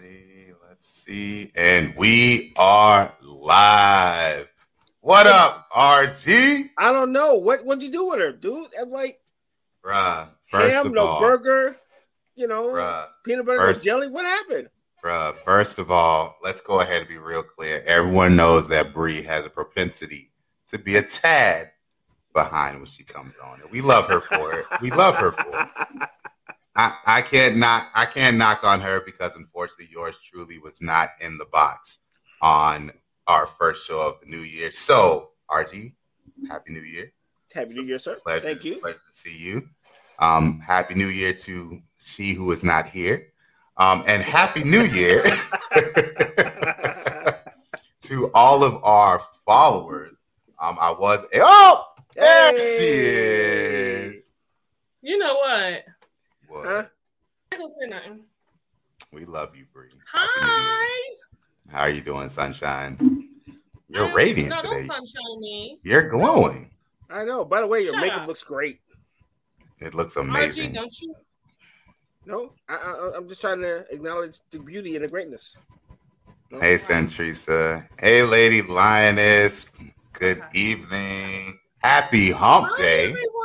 righty. Let's see. And we are live. What up, RG? I don't know. What what'd you do with her, dude? I'm like, Bruh, first ham, of no all, burger, you know, bruh, peanut butter, first- jelly. What happened? bruh, first of all, let's go ahead and be real clear. Everyone knows that Bree has a propensity to be a tad behind when she comes on. And we love her for it. We love her for it. I, I can't knock I can't knock on her because unfortunately yours truly was not in the box on our first show of the new year. So RG, happy new year. Happy New Year, sir. Pleasure, Thank you. Pleasure to see you. Um, happy New Year to she who is not here. Um, and happy New Year to all of our followers. Um, I was oh there she is. You know what? What? Huh? I ain't gonna say nothing. We love you, Bree. Happy New Year. Hi. How are you doing, sunshine? You're I'm- radiant no, today. Don't sunshine. You're glowing. I know. By the way, your Shut makeup up. looks great. It looks RG, amazing. don't you? No, I, I, I'm just trying to acknowledge the beauty and the greatness. No? Hey, Centrisa. Hey, Lady Lioness. Good Okay. evening. Happy Hump Hi, Day. everyone.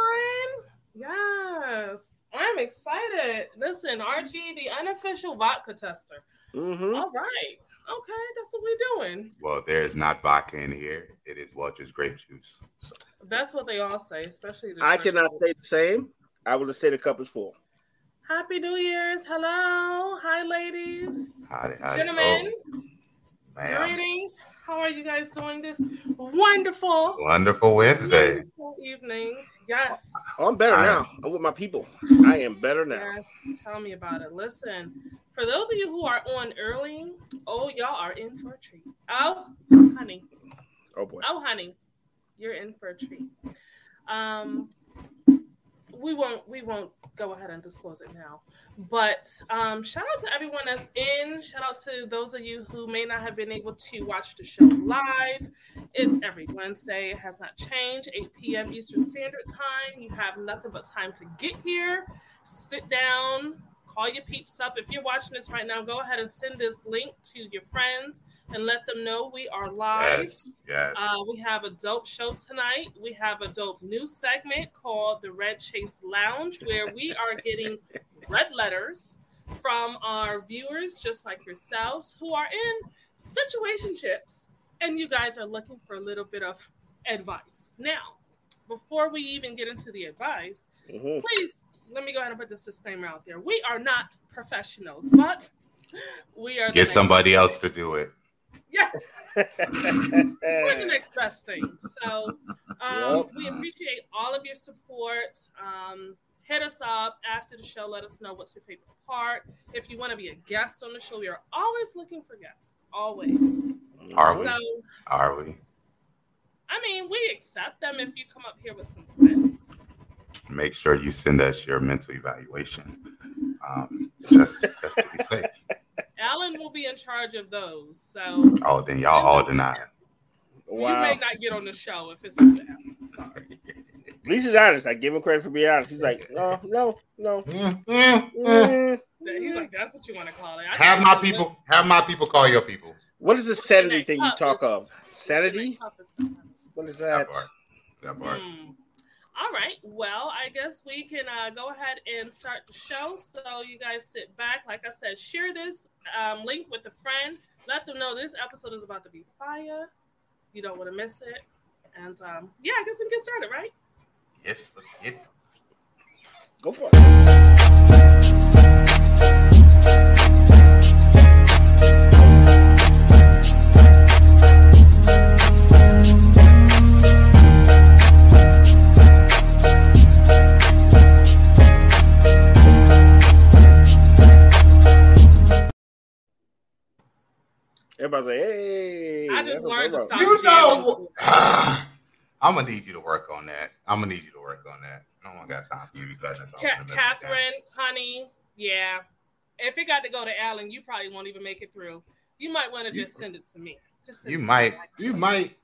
Yes, I'm excited. Listen, RG, the unofficial vodka tester. Mhm. All right. Okay, that's what we're doing. Well, there is not vodka in here. It is Welch's grape juice. So, That's what they all say, especially the I cannot people. say the same. I will just say the cup is full. Happy New Year's. Hello. Hi, ladies. howdy, howdy. Gentlemen, Oh, greetings. How are you guys doing this wonderful, Wonderful Wednesday. wonderful evening? Yes. Oh, I'm better I now. I'm with my people. I am better now. Yes, tell me about it. Listen, for those of you who are on early, oh, y'all are in for a treat. Oh, honey. Oh boy. Oh, honey. You're in for a treat. Um, we won't we won't go ahead and disclose it now. But um, shout out to everyone that's in. Shout out to those of you who may not have been able to watch the show live. It's every Wednesday. It has not changed. 8 p.m. Eastern Standard Time. You have nothing but time to get here, sit down, call your peeps up. If you're watching this right now, go ahead and send this link to your friends and let them know we are live. Yes, yes. Uh, we have a dope show tonight. We have a dope new segment called the Red Chase Lounge, where we are getting red letters from our viewers, just like yourselves, who are in situationships, and you guys are looking for a little bit of advice. Now, before we even get into the advice, Mhm. please let me go ahead and put this disclaimer out there. We are not professionals, but we are Get somebody else to do it. Yeah, we're the next best thing. So um, Yep. we appreciate all of your support. Um, hit us up after the show. Let us know what's your favorite part. If you want to be a guest on the show, we are always looking for guests. Always. Are we? So Are we? I mean, we accept them if you come up here with some sense. Make sure you send us your mental evaluation. Um, just, just to be safe. Alan will be in charge of those. So Oh, then y'all all deny it. you may not get on the show if it's up to Alan. Sorry. Lisa's honest. I give him credit for being honest. He's like, no, no, no. Mm, mm, mm. Mm. He's like, that's what you want to call it. I Have my it's a people. Have my people call your people. What is the sanity thing you talk is- of? Sanity? Toughest. What is That that? part. That part. Hmm. All right. Well, I guess we can uh, go ahead and start the show. So you guys sit back. Like I said, share this um, link with a friend. Let them know this episode is about to be fire. You don't want to miss it. And um, yeah, I guess we can get started, right? Yes, let's get. Go for it. Everybody's like, hey. I just that's learned to stop. You know. I'm gonna need you to work on that. I'm gonna need you to work on that. No one got time for you because be cutting us off. in Ca- the middle of the Catherine, honey, yeah. If it got to go to Alan, you probably won't even make it through. You might want to just send it to me. Just You might. You might.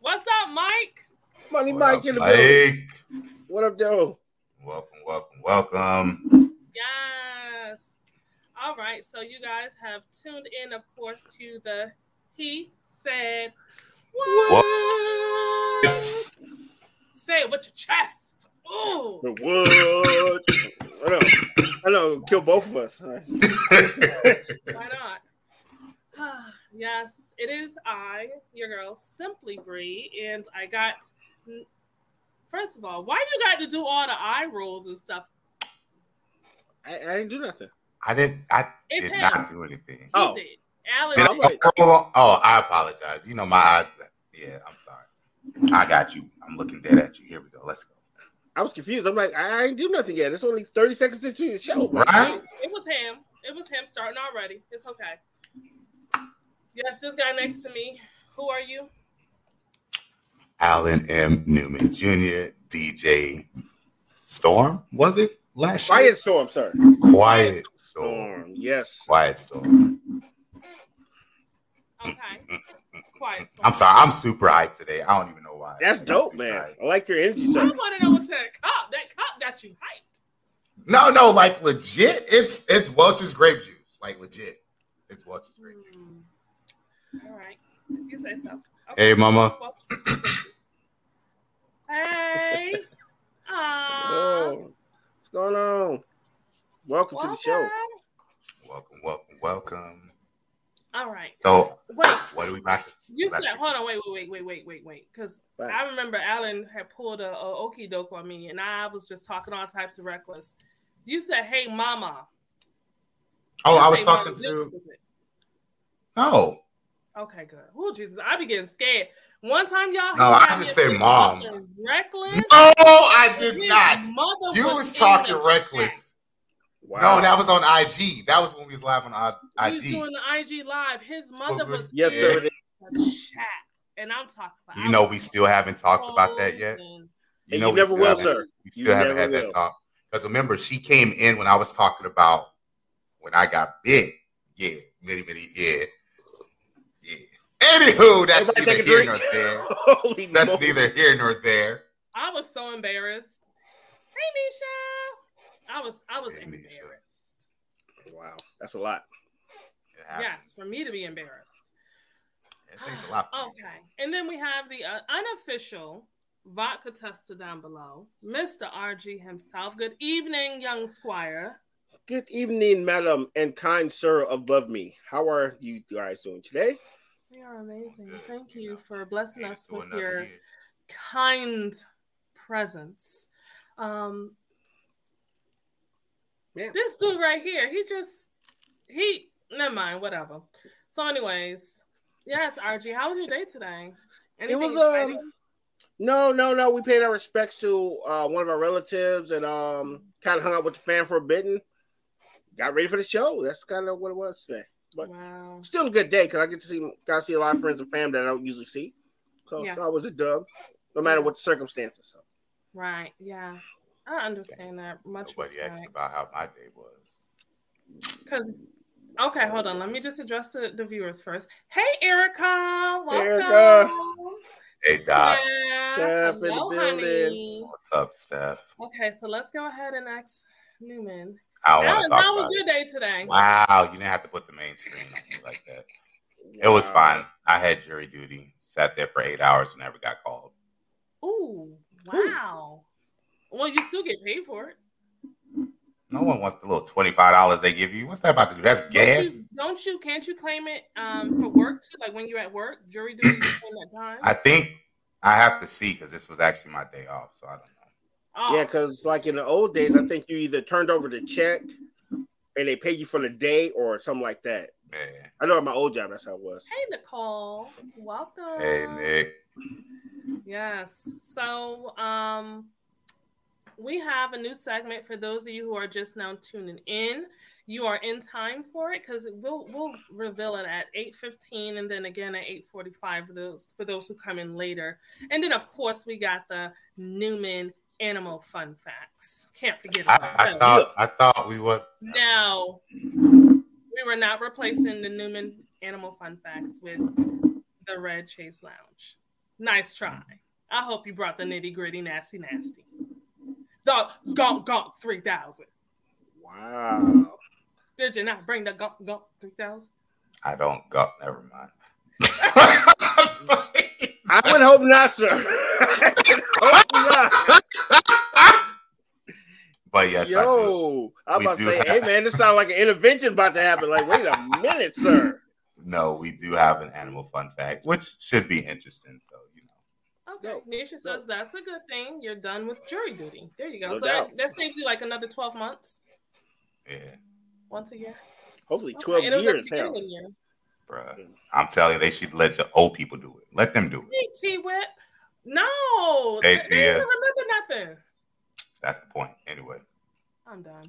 What's up, Mike? Money What Mike up, in the building. What up, Joe? Welcome, welcome, welcome. Yes. All right. right. So you guys have tuned in, of course, to the He Said What? It's Say it with your chest. Ooh. The what? I know. I know. Kill both of us. All right. Why not? yes, it is I, your girl, Simply Bree, and I got. First of all, why you got to do all the eye rolls and stuff? I, I didn't do nothing. I didn't. I It's did him. not do anything. He Oh. did. Alan Did did. I, oh, oh, I apologize. You know my eyes. Yeah, I'm sorry. I got you. I'm looking dead at you. Here we go. Let's go. I was confused. I'm like, I ain't do nothing yet. It's only 30 seconds into the show. Right? It was him. It was him starting already. It's okay. Yes, this guy next to me. Who are you? Alan M. Newman Jr., DJ Storm, was it last year? Quiet storm, sir. Quiet Storm. Storm. Yes. Quiet Storm. Okay. Quiet. I'm sorry. I'm super hyped today. I don't even know why. That's I'm dope, man. hyped. I like your energy, sir. I sir. want to know what's that cup. That cup got you hyped. No, no, like legit. It's it's Welch's grape juice. Like legit. It's Welch's grape juice. Hmm. All right. If you say so. Hey, mama. Hey. Aw. Oh, what's going on? Welcome to the show. Welcome. Welcome, welcome, welcome. All right. So, Wait. what are we back? You said, to hold on, this? wait, wait, wait, wait, wait, wait, because Right. I remember Alan had pulled a, a okey doke on me, and I was just talking all types of reckless. You said, "Hey, mama." Oh, I was talking "Mama, to. this. Oh, Okay, good. Oh Jesus, I be getting scared. One time, y'all. No, I just me said mom. Reckless. no, I did His not. mother You was was talking reckless. Wow. No, that was on IG. That was when we was live on chat. He was doing the IG live. His mother was- was yes, sir. it is. chat, and I'm talking about. You know, we still haven't talked about that yet. frozen. You And know, you we never still will, haven't- sir. We You still haven't never had that talk. Because remember, she came in when I was talking about when I got big. Yeah, many, many, yeah. Yeah. Anywho, that's neither here drink. nor there. Holy That's moly. neither here nor there. I was so embarrassed. Hey, Nisha. I was I was Hey, Nisha. embarrassed. Wow, that's a lot. Yes, for me to be embarrassed. It takes a lot. for me. Okay, and then we have the uh, unofficial vodka tester down below, Mr. RG himself. Good evening, young squire. Good evening, madam and kind sir above me. How are you guys doing today? We are amazing. Good. Thank you for blessing us with your year. kind presence. Um, Yeah. this dude right here, he just he never mind, whatever. So, anyways, yes, RG, how was your day today? It was, exciting? um, No, no, no. We paid our respects to uh, one of our relatives and um, kind of hung out with the fan for a bit and got ready for the show. That's kind of what it was today. But wow. still a good day because I get to see got to see a lot of friends and fam that I don't usually see. So, Yeah. so I was a dub, no matter what the circumstances. So Right. Yeah. I understand that. Much Nobody asked about how my day was. Cause okay, hold on. Let me just address the, the viewers first. Hey Erica. Welcome. Erica. Hey, Doc. Steph. Steph in the Hello, building. honey. What's up, Steph? Okay, so let's go ahead and ask Newman. I don't Alan, talk how about was your day today? Wow, you didn't have to put the main screen on me like that. It was fine. I had jury duty. Sat there for eight hours and never got called. Ooh, wow. Well, you still get paid for it. No one wants the little twenty five dollars they give you. What's that about to do? That's Don't gas. you, don't you? Can't you claim it um, for work too? Like when you're at work, jury duty, that time. I think I have to see because this was actually my day off, so I don't know. Oh, Yeah, because like in the old days, I think you either turned over the check and they paid you for the day or something like that. Yeah. I know at my old job that's how it was. Hey Nicole, welcome. Hey Nick. Yes. So um we have a new segment for those of you who are just now tuning in. You are in time for it because we'll we'll reveal it at 8:15 and then again at 8:45 for those for those who come in later. And then of course we got the Newman animal fun facts. Can't forget I, about I those. thought I thought we was No, we were not replacing the Newman Animal Fun Facts with the Red Chase Lounge. Nice try. I hope you brought the nitty gritty, nasty, nasty. The Gawk Gawk 3000. Wow. Did Did you not bring the gump gump three thousand? I don't go. Never mind. I would hope not, sir. hope not. But yes, Yo, I'm about to say, have- hey man, this sounds like an intervention about to happen. Like, wait a minute, sir. No, we do have an animal fun fact, which should be interesting. So you know, Okay. No, Nisha says that's a good thing. You're done with jury duty. There you go. No so that, doubt. that saves you like another 12 months yeah, once a year. Hopefully, 12 and it was at the years. Hell. beginning year. bruh. I'm telling you, they should let the old people do it. Let them do it. Hey, T Whip. No. Hey, they, they Tia. don't remember nothing. That's the point. Anyway, I'm done.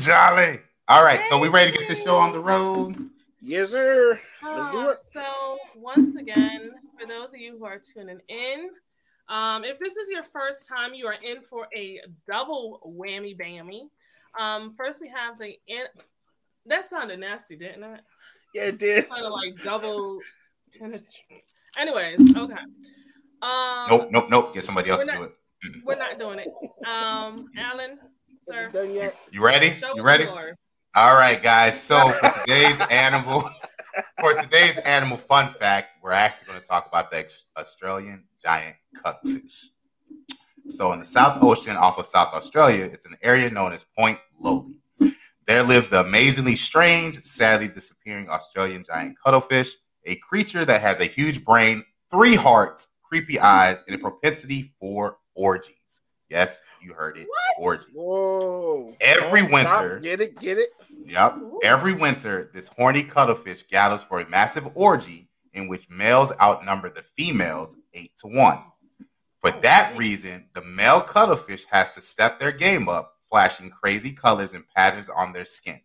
jolly. All right, so we ready to get this show on the road. Yes, sir. Uh, so once again, for those of you who are tuning in, um, if this is your first time, you are in for a double whammy bammy. Um, first we have the in- that sounded nasty, didn't it? Yeah, it did. Kind of like double. Anyways, okay. Um, Nope, nope, nope. Get somebody else to not- do it. We're not doing it. Um, Alan, sir, done yet? You ready? show You ready? yours. All right, guys. So for today's animal, for today's animal fun fact, we're actually going to talk about the Australian giant cuttlefish. So in the South Ocean, off of South Australia, it's an area known as Point Lowly. There lives the amazingly strange, sadly disappearing Australian giant cuttlefish, a creature that has a huge brain, three hearts, creepy eyes, and a propensity for orgies. Yes, you heard it. Orgies. Whoa. Every Don't stop. winter- Get it, get it. Yep. Ooh. Every winter, this horny cuttlefish gathers for a massive orgy in which males outnumber the females eight to one. For Oh, that reason, the male cuttlefish has to step their game up, flashing crazy colors and patterns on their skin.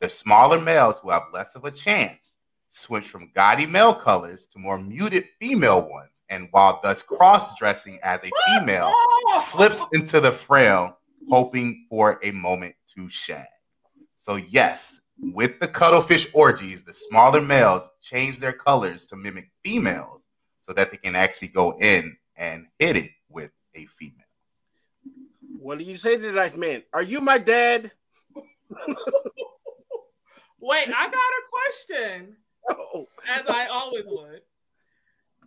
The smaller males who have less of a chance switch from gaudy male colors to more muted female ones, and while thus cross-dressing as a female, slips into the frail, hoping for a moment to shag. So, yes, with the cuttlefish orgies, the smaller males change their colors to mimic females so that they can actually go in and hit it with a female. What do you say to that man? Are you my dad? Wait, I got a question. Oh, as I always would.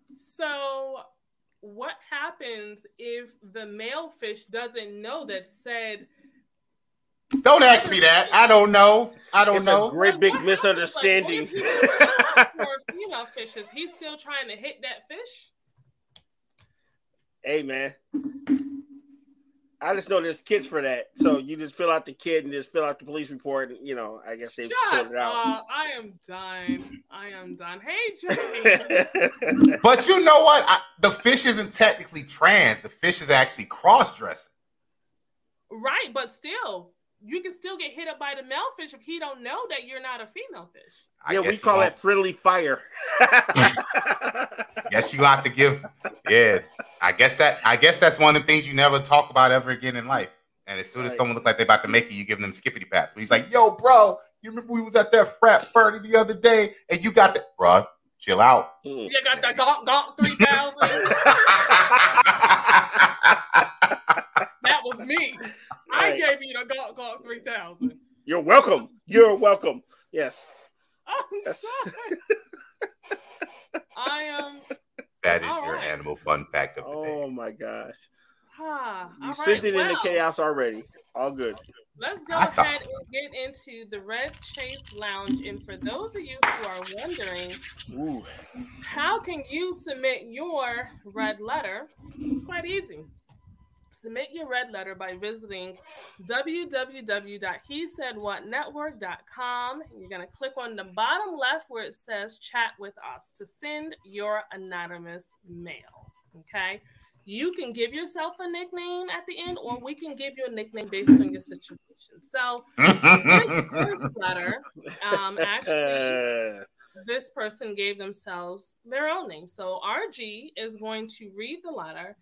So, what happens if the male fish doesn't know that said? Don't ask me that. I don't know. I don't it's know. a great Like, big what happens? Like, misunderstanding. he For female fishes, he's still trying to hit that fish. hey man, I just know there's kids for that. So you just fill out the kid and just fill out the police report, and you know, I guess they sort Shut it out. up! I am done. I am done. Hey, Jay. But you know what? I, the fish isn't technically trans. The fish is actually cross dressing. right, but still, you can still get hit up by the male fish if he don't know that you're not a female fish. yeah, we call that friendly fire. Guess you have to give. Yeah, I guess that. I guess that's one of the things you never talk about ever again in life. And as soon as Right. someone look like they about to make it, you give them skippity paps. But he's like, "Yo, bro, you remember we was at that frat party the other day, and you got that, bro? Chill out." You got that Gawk Gawk 3000. that was me. I gave you the Gawk Gawk 3000. You're welcome. You're welcome. Yes. I'm That's- sorry. I am. that is All your right. animal fun fact of the day. Oh my gosh. Ah, You all sent right, it into chaos already. All good. Let's go I thought- ahead and get into the Red Chase Lounge. And for those of you who are wondering, Ooh. How can you submit your red letter? It's quite easy. Submit your red letter by visiting www.hesaidwhatnetwork.com. You're going to click on the bottom left where it says chat with us to send your anonymous mail. Okay. You can give yourself a nickname at the end, or we can give you a nickname based on your situation. So, this first letter um, actually this person gave themselves their own name. So RG is going to read the letter,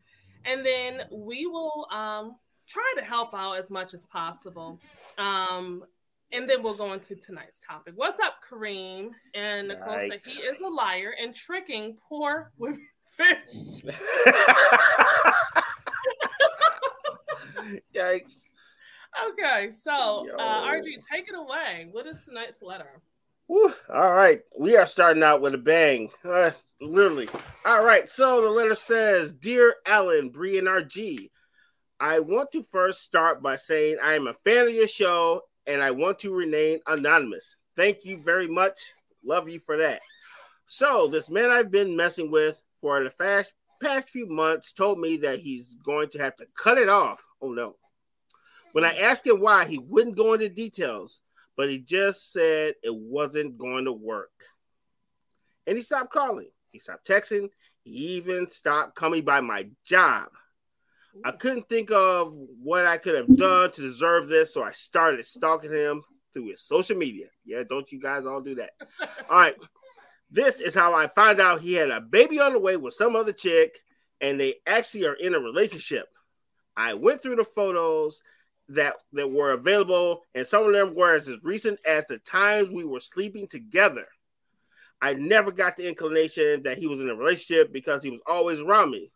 and then we will um, try to help out as much as possible. Um, and then we'll go into tonight's topic. What's up, Kareem? And Nicole said he is a liar and tricking poor women fish. Yikes. okay, so uh, RG, take it away. What is tonight's letter? All right, we are starting out with a bang, uh, literally. All right, so the letter says, "Dear Alan, Bree, and RG, I want to first start by saying I am a fan of your show, and I want to remain anonymous. Thank you very much. Love you for that." So this man I've been messing with for the past past few months told me that he's going to have to cut it off. Oh no. When I asked him why, he wouldn't go into details, but he just said it wasn't going to work. And he stopped calling. He stopped texting. He even stopped coming by my job. I couldn't think of what I could have done to deserve this, so I started stalking him through his social media. Yeah, don't you guys all do that? all right. This is how I found out he had a baby on the way with some other chick, and they actually are in a relationship. I went through the photos that that were available, and some of them were as recent as the times we were sleeping together. I never got the inclination that he was in a relationship because he was always around me.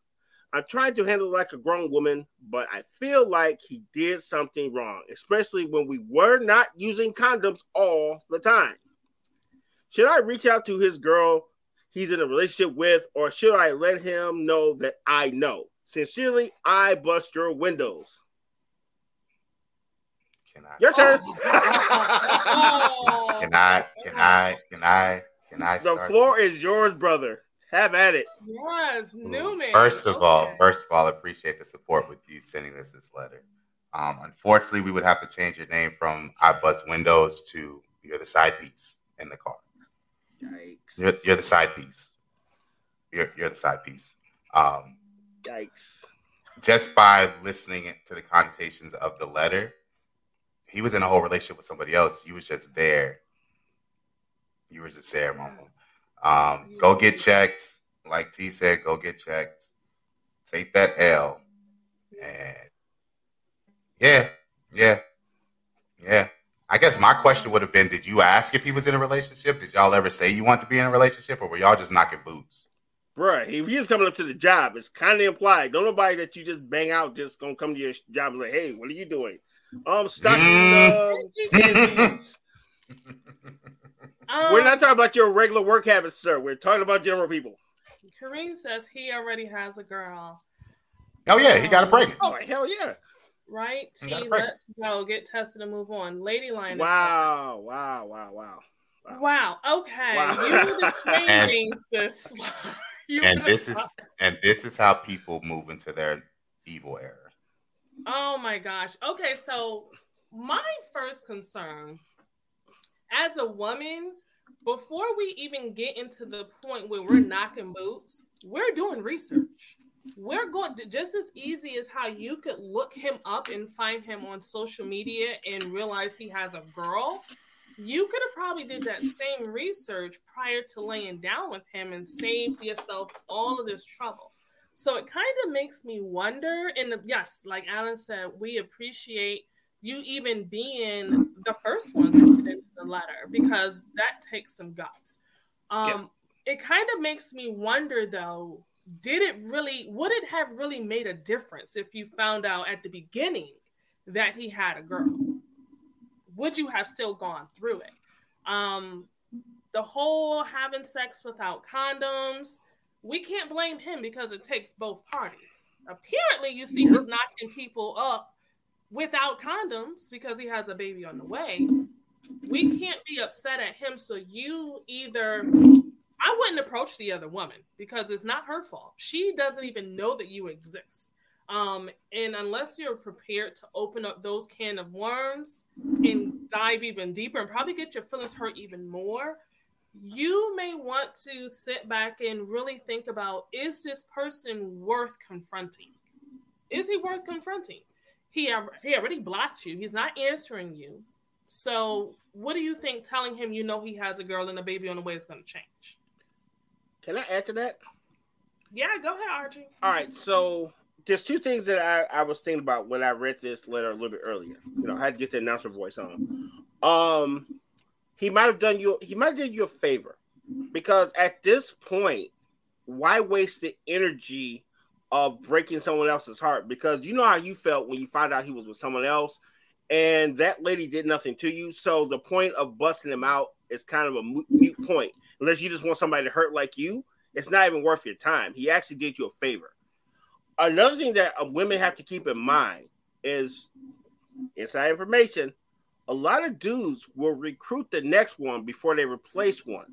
I'm trying to handle like a grown woman, but I feel like he did something wrong, especially when we were not using condoms all the time. Should I reach out to his girl he's in a relationship with, or should I let him know that I know? Sincerely, I bust your windows. Can I? Your turn. Oh. Can I? Can I? Can I? Can I? the start? floor is yours, brother. Have at it. Yes, Newman. First of all, first of all, appreciate the support with you sending us this letter. Um, unfortunately, we would have to change your name from "I Bust Windows" to "You're the side piece in the car." Yikes. You're, you're the side piece. You're, you're the side piece. Um, Yikes. just by listening to the connotations of the letter, he was in a whole relationship with somebody else. You was just there. You were just there, mama. Um, go get checked. Like T said, go get checked. Take that L. And yeah, yeah, yeah. I guess my question would have been Did you ask if he was in a relationship? Did y'all ever say you want to be in a relationship, or were y'all just knocking boots? Bruh, if he's coming up to the job, it's kind of implied. Don't nobody that you just bang out just gonna come to your job and like, hey, what are you doing? Um, stocking. Mm. um. Um, We're not talking about your regular work habits, sir. We're talking about general people. Kareem says he already has a girl. Oh, yeah, he got a pregnant. Oh hell yeah! Right? T, got a break. let's go. Get tested and move on. Lady Lion. Wow, wow, wow, wow. Wow. Okay. Wow. You were the And- this. You And this is and this is how people move into their evil era. Oh my gosh. Okay, so my first concern as a woman, before we even get into the point where we're knocking boots, we're doing research. We're going to just as easy as how you could look him up and find him on social media and realize he has a girl. You could have probably did that same research prior to laying down with him and saved yourself all of this trouble. So it kind of makes me wonder. And the, yes, like Alan said, we appreciate you even being the first one to send the letter because that takes some guts. Um, It kind of makes me wonder though, did it really, would it have really made a difference if you found out at the beginning that he had a girl? Would you have still gone through it? Um, the whole having sex without condoms, we can't blame him because it takes both parties. Apparently, you see he's knocking people up without condoms because he has a baby on the way. We can't be upset at him. So you either I wouldn't approach the other woman because it's not her fault. She doesn't even know that you exist. Um, and unless you're prepared to open up those can of worms and dive even deeper and probably get your feelings hurt even more, you may want to sit back and really think about is this person worth confronting? Is he worth confronting? He, he already blocked you, he's not answering you. So, what do you think telling him you know he has a girl and a baby on the way is going to change? Can I add to that? Yeah, go ahead, Archie. All right, so there's two things that I, I was thinking about when I read this letter a little bit earlier. You know, I had to get the announcer voice on. Um, he might have done you he might have you a favor because at this point, why waste the energy of breaking someone else's heart? Because you know how you felt when you found out he was with someone else, and that lady did nothing to you. So the point of busting him out is kind of a mute point. Unless you just want somebody to hurt like you, it's not even worth your time. He actually did you a favor. Another thing that uh, women have to keep in mind is inside information. A lot of dudes will recruit the next one before they replace one.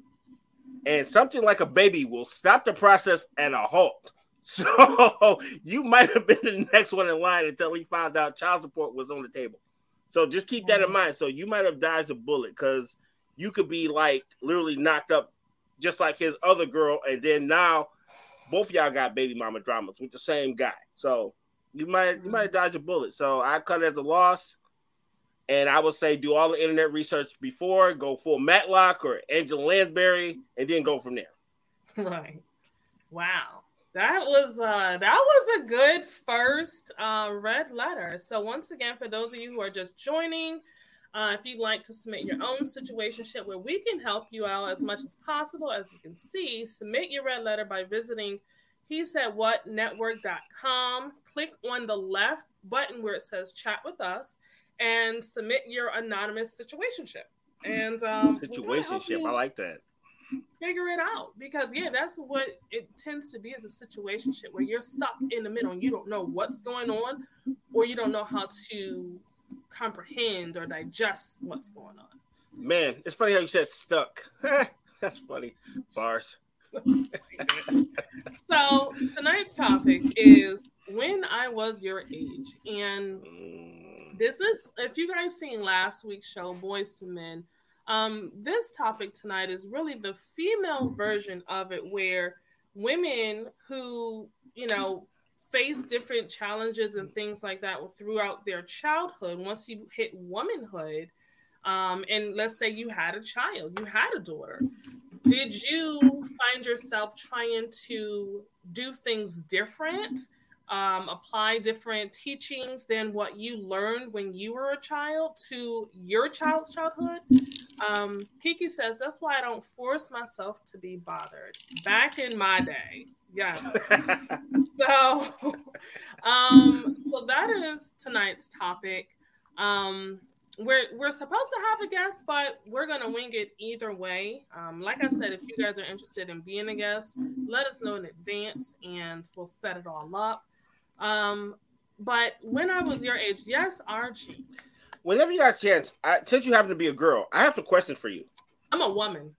And something like a baby will stop the process at a halt. So you might have been the next one in line until he found out child support was on the table. So just keep that in mm-hmm. mind. So you might have dodged a bullet because you could be like literally knocked up just like his other girl, and then now both y'all got baby mama dramas with the same guy. So you might you might mm-hmm. dodge a bullet. So I cut it as a loss. And I would say do all the internet research before, go full Matlock or Angela Lansbury, and then go from there. Right. Wow. That was uh that was a good first uh red letter. So once again, for those of you who are just joining, uh, if you'd like to submit your own situation where we can help you out as much as possible, as you can see, submit your red letter by visiting he said what network.com. Click on the left button where it says chat with us and submit your anonymous situationship. And um, situationship, I like that. Figure it out because yeah, that's what it tends to be as a situationship where you're stuck in the middle and you don't know what's going on, or you don't know how to comprehend or digest what's going on. Man, it's funny how you said stuck. That's funny. Bars. so tonight's topic is when I was your age. And this is if you guys seen last week's show, Boys to Men, um, this topic tonight is really the female version of it where women who, you know, face different challenges and things like that throughout their childhood. Once you hit womanhood, um, and let's say you had a child, you had a daughter, did you find yourself trying to do things different, um, apply different teachings than what you learned when you were a child to your child's childhood? Um, Kiki says that's why I don't force myself to be bothered. Back in my day, Yes. so, um, so that is tonight's topic. Um, we're we're supposed to have a guest, but we're gonna wing it either way. Um, like I said, if you guys are interested in being a guest, let us know in advance, and we'll set it all up. Um, but when I was your age, yes, Archie. Whenever you got a chance, I, since you happen to be a girl, I have a question for you. I'm a woman.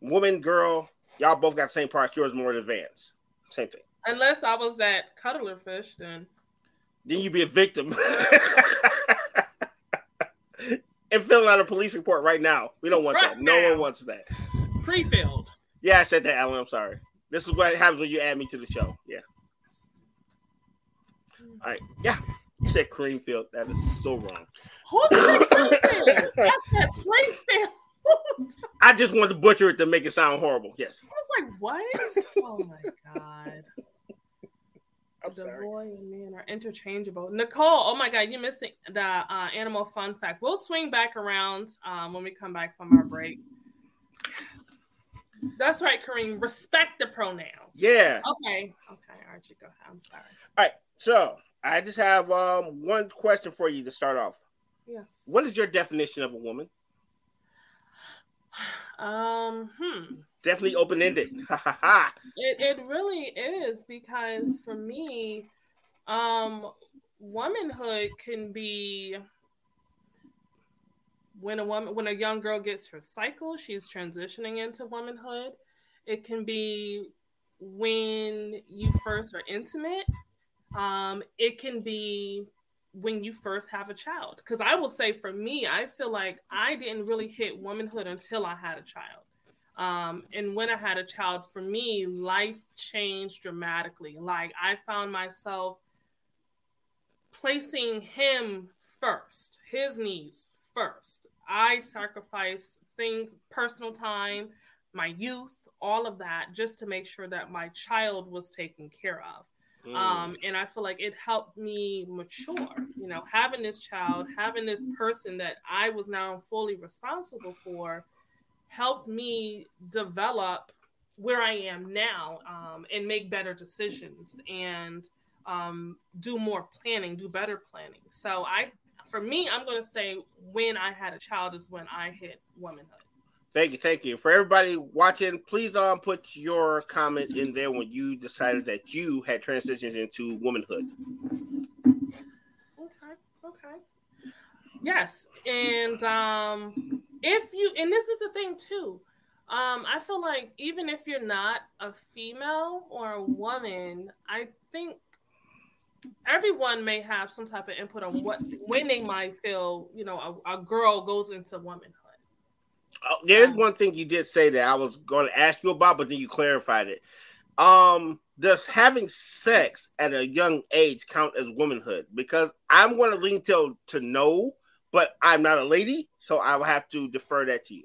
Woman, girl, Y'all both got the same parts. Yours more advanced. Same thing. Unless I was that cuddler fish, then. Then you'd be a victim. and filling out a police report right now. We don't want right that. Now. No one wants that. Pre-filled. Yeah, I said that, Alan. I'm sorry. This is what happens when you add me to the show. Yeah. All right. Yeah. You said Creamfield. That is so wrong. Who said Creamfield? I said Springfield. I just wanted to butcher it to make it sound horrible. Yes. I was like, what? oh my god. I'm the sorry. boy and man are interchangeable. Nicole, oh my god, you missed the uh, animal fun fact. We'll swing back around um, when we come back from our break. That's right, Kareem. Respect the pronouns. Yeah. Okay. Okay, Archie, go ahead. I'm sorry. All right. So I just have um, one question for you to start off. Yes. What is your definition of a woman? Um, hmm. Definitely open ended. it it really is because for me, um, womanhood can be when a woman when a young girl gets her cycle, she's transitioning into womanhood. It can be when you first are intimate. Um, it can be when you first have a child. Because I will say for me, I feel like I didn't really hit womanhood until I had a child. Um, and when I had a child, for me, life changed dramatically. Like I found myself placing him first, his needs first. I sacrificed things, personal time, my youth, all of that, just to make sure that my child was taken care of. Mm. Um, and I feel like it helped me mature, you know, having this child, having this person that I was now fully responsible for, helped me develop where I am now um, and make better decisions and um, do more planning, do better planning. So I, for me, I'm going to say when I had a child is when I hit womanhood. Thank you, thank you. For everybody watching, please um put your comment in there when you decided that you had transitioned into womanhood. Okay, okay. Yes, and um if you and this is the thing too. Um, I feel like even if you're not a female or a woman, I think everyone may have some type of input on what when they might feel, you know, a, a girl goes into womanhood. Oh, there's one thing you did say that I was going to ask you about, but then you clarified it. Um, does having sex at a young age count as womanhood? Because I'm going to lean to to no, but I'm not a lady, so I will have to defer that to you.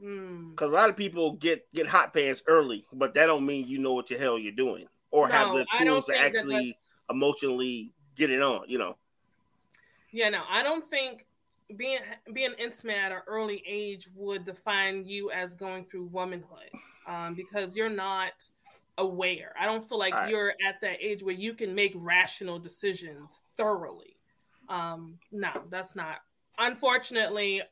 Because mm. a lot of people get get hot pants early, but that don't mean you know what the hell you're doing or no, have the tools to actually emotionally get it on. You know. Yeah, no, I don't think being being intimate at an early age would define you as going through womanhood, um, because you're not aware. I don't feel like right. you're at that age where you can make rational decisions thoroughly. Um, no, that's not. Unfortunately,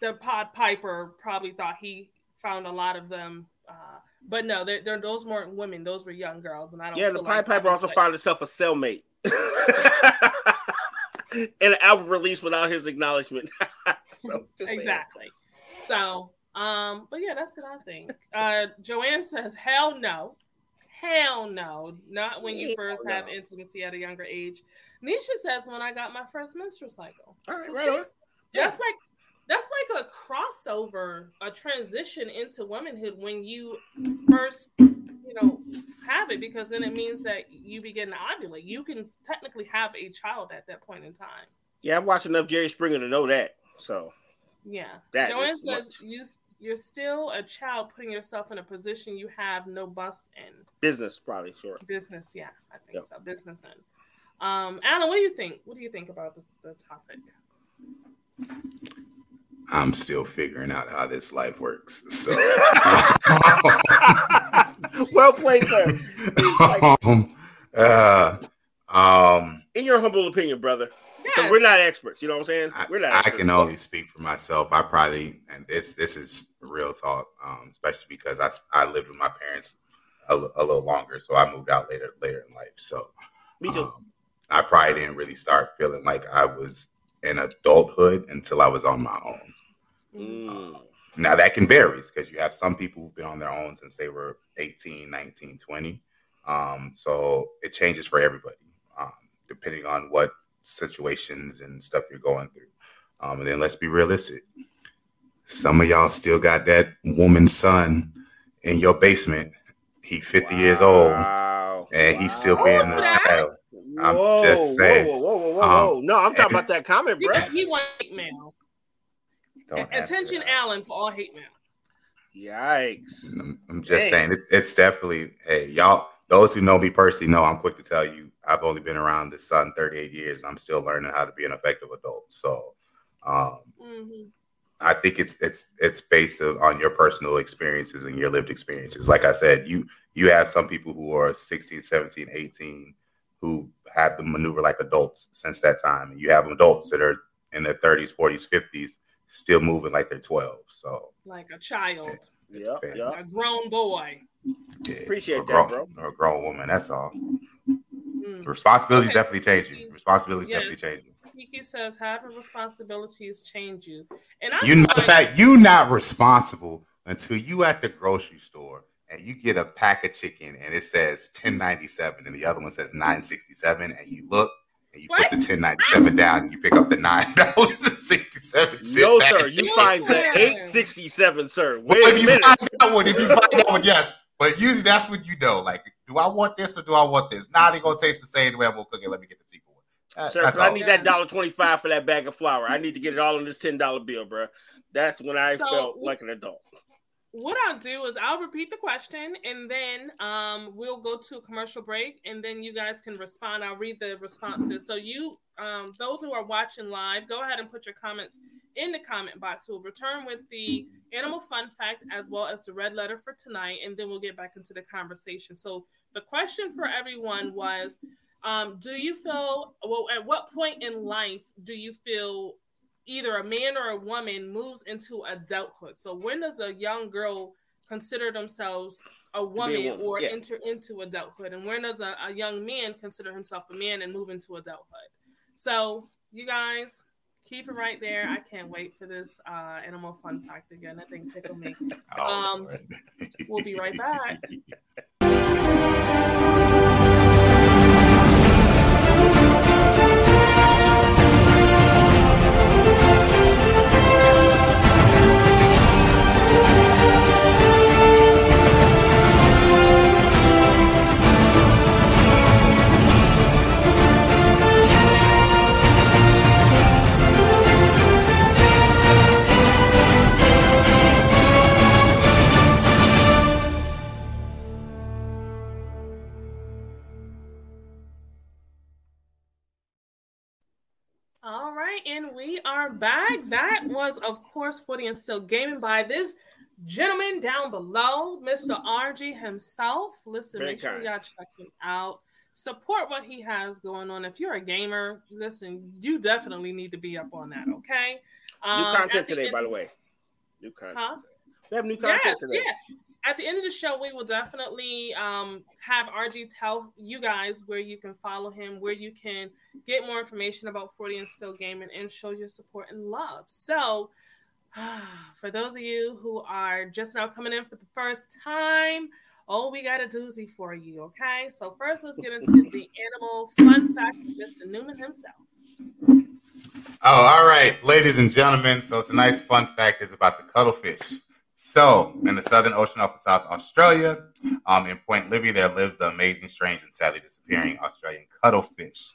the Pod Piper probably thought he found a lot of them. Uh, but no, they're, they're, those weren't women; those were young girls, and I don't. Yeah, the Pied like Piper also like... found himself a cellmate. and an album release without his acknowledgement. so, exactly. So, um, but yeah, that's what I think. Uh, Joanne says, "Hell no, hell no, not when you first have intimacy at a younger age." Nisha says, "When I got my first menstrual cycle." All right, so right. See, yeah. That's like that's like a crossover, a transition into womanhood when you first, you know, have it because then it means that you begin to ovulate. You can technically have a child at that point in time. Yeah, I've watched enough Jerry Springer to know that. So, yeah, that Joanne says you you're still a child putting yourself in a position you have no bust in. Business, probably, sure. Business, yeah, I think yep. so. Business in. Um, Alan, what do you think? What do you think about the, the topic? I'm still figuring out how this life works. So, well played, sir. Um, uh, um, in your humble opinion, brother, we're not experts. You know what I'm saying? We're not. I, I can only speak for myself. I probably, and this this is real talk, um, especially because I I lived with my parents a, a, little longer, so I moved out later later in life. So, me too. Um, I probably didn't really start feeling like I was in adulthood until I was on my own. Mm. Now that can vary because you have some people who've been on their own since they were 18, 19, 20. Um, so it changes for everybody, um, depending on what situations and stuff you're going through. Um, and then let's be realistic. Some of y'all still got that woman's son in your basement. He 50 wow. years old and wow. he's still being a child. I'm whoa, just saying. Whoa, whoa, whoa, whoa, whoa. Um, no, I'm talking about that comment, bro. He white man. Don't Attention, Alan, for all hate mail. Yikes! I'm, I'm just Dang. saying it's it's definitely hey y'all. Those who know me personally know I'm quick to tell you I've only been around this sun 38 years. I'm still learning how to be an effective adult. So, um, mm-hmm. I think it's it's it's based on your personal experiences and your lived experiences. Like I said, you you have some people who are 16, 17, 18 who have to maneuver like adults since that time, and you have adults that are in their 30s, 40s, 50s still moving like they're 12. So like a child. Yeah, yeah. A grown boy. Yeah, Appreciate that, grown, bro. Or a grown woman. That's all. Mm. Responsibilities okay. definitely changing. Responsibilities yes. definitely changing. Kiki says, "However, responsibilities change you." And I you know, in fact, you not responsible until you at the grocery store and you get a pack of chicken and it says 1097 and the other one says 967 and you look and you what? put the 1097 down and you pick up the nine dollars and 67 cents. No, sir. You find the 867, sir. Wait well, if you find that one, if you find that one, yes. But usually that's what you know. Like, do I want this or do I want this? Now they're gonna taste the same the way I'm gonna cook it. Let me get the cheaper one. That, sir, I need that dollar twenty five for that bag of flour. I need to get it all in this ten dollar bill, bro. That's when I so, felt like an adult what I'll do is I'll repeat the question and then um, we'll go to a commercial break and then you guys can respond. I'll read the responses. So you, um, those who are watching live, go ahead and put your comments in the comment box. We'll return with the animal fun fact as well as the red letter for tonight, and then we'll get back into the conversation. So the question for everyone was, Um, do you feel well? At what point in life do you feel either a man or a woman moves into adulthood? So when does a young girl consider themselves a woman, woman, or yeah. enter into adulthood, and when does a, a young man consider himself a man and move into adulthood? So you guys keep it right there. I can't wait for this uh, animal fun fact again. I think tickle me. Oh, Um, We'll be right back. right, and we are back. That was, of course, 40 and still gaming by this gentleman down below, Mr. RG himself. Listen, Very make sure y'all check him out. Support what he has going on. If you're a gamer, listen, you definitely need to be up on that, okay? New Um, at content today, end- by the way. New content. Huh? today. We have new content Yes, today. yeah. At the end of the show, we will definitely um, have RG tell you guys where you can follow him, where you can get more information about 40 and Still Gaming, and show your support and love. So, for those of you who are just now coming in for the first time, oh, we got a doozy for you, okay? So, first, let's get into the animal fun fact Mr. Newman himself. Oh, all right, ladies and gentlemen. So tonight's fun fact is about the cuttlefish. So, in the Southern Ocean off of South Australia, um, in Point Libby, there lives the amazing, strange, and sadly disappearing Australian cuttlefish.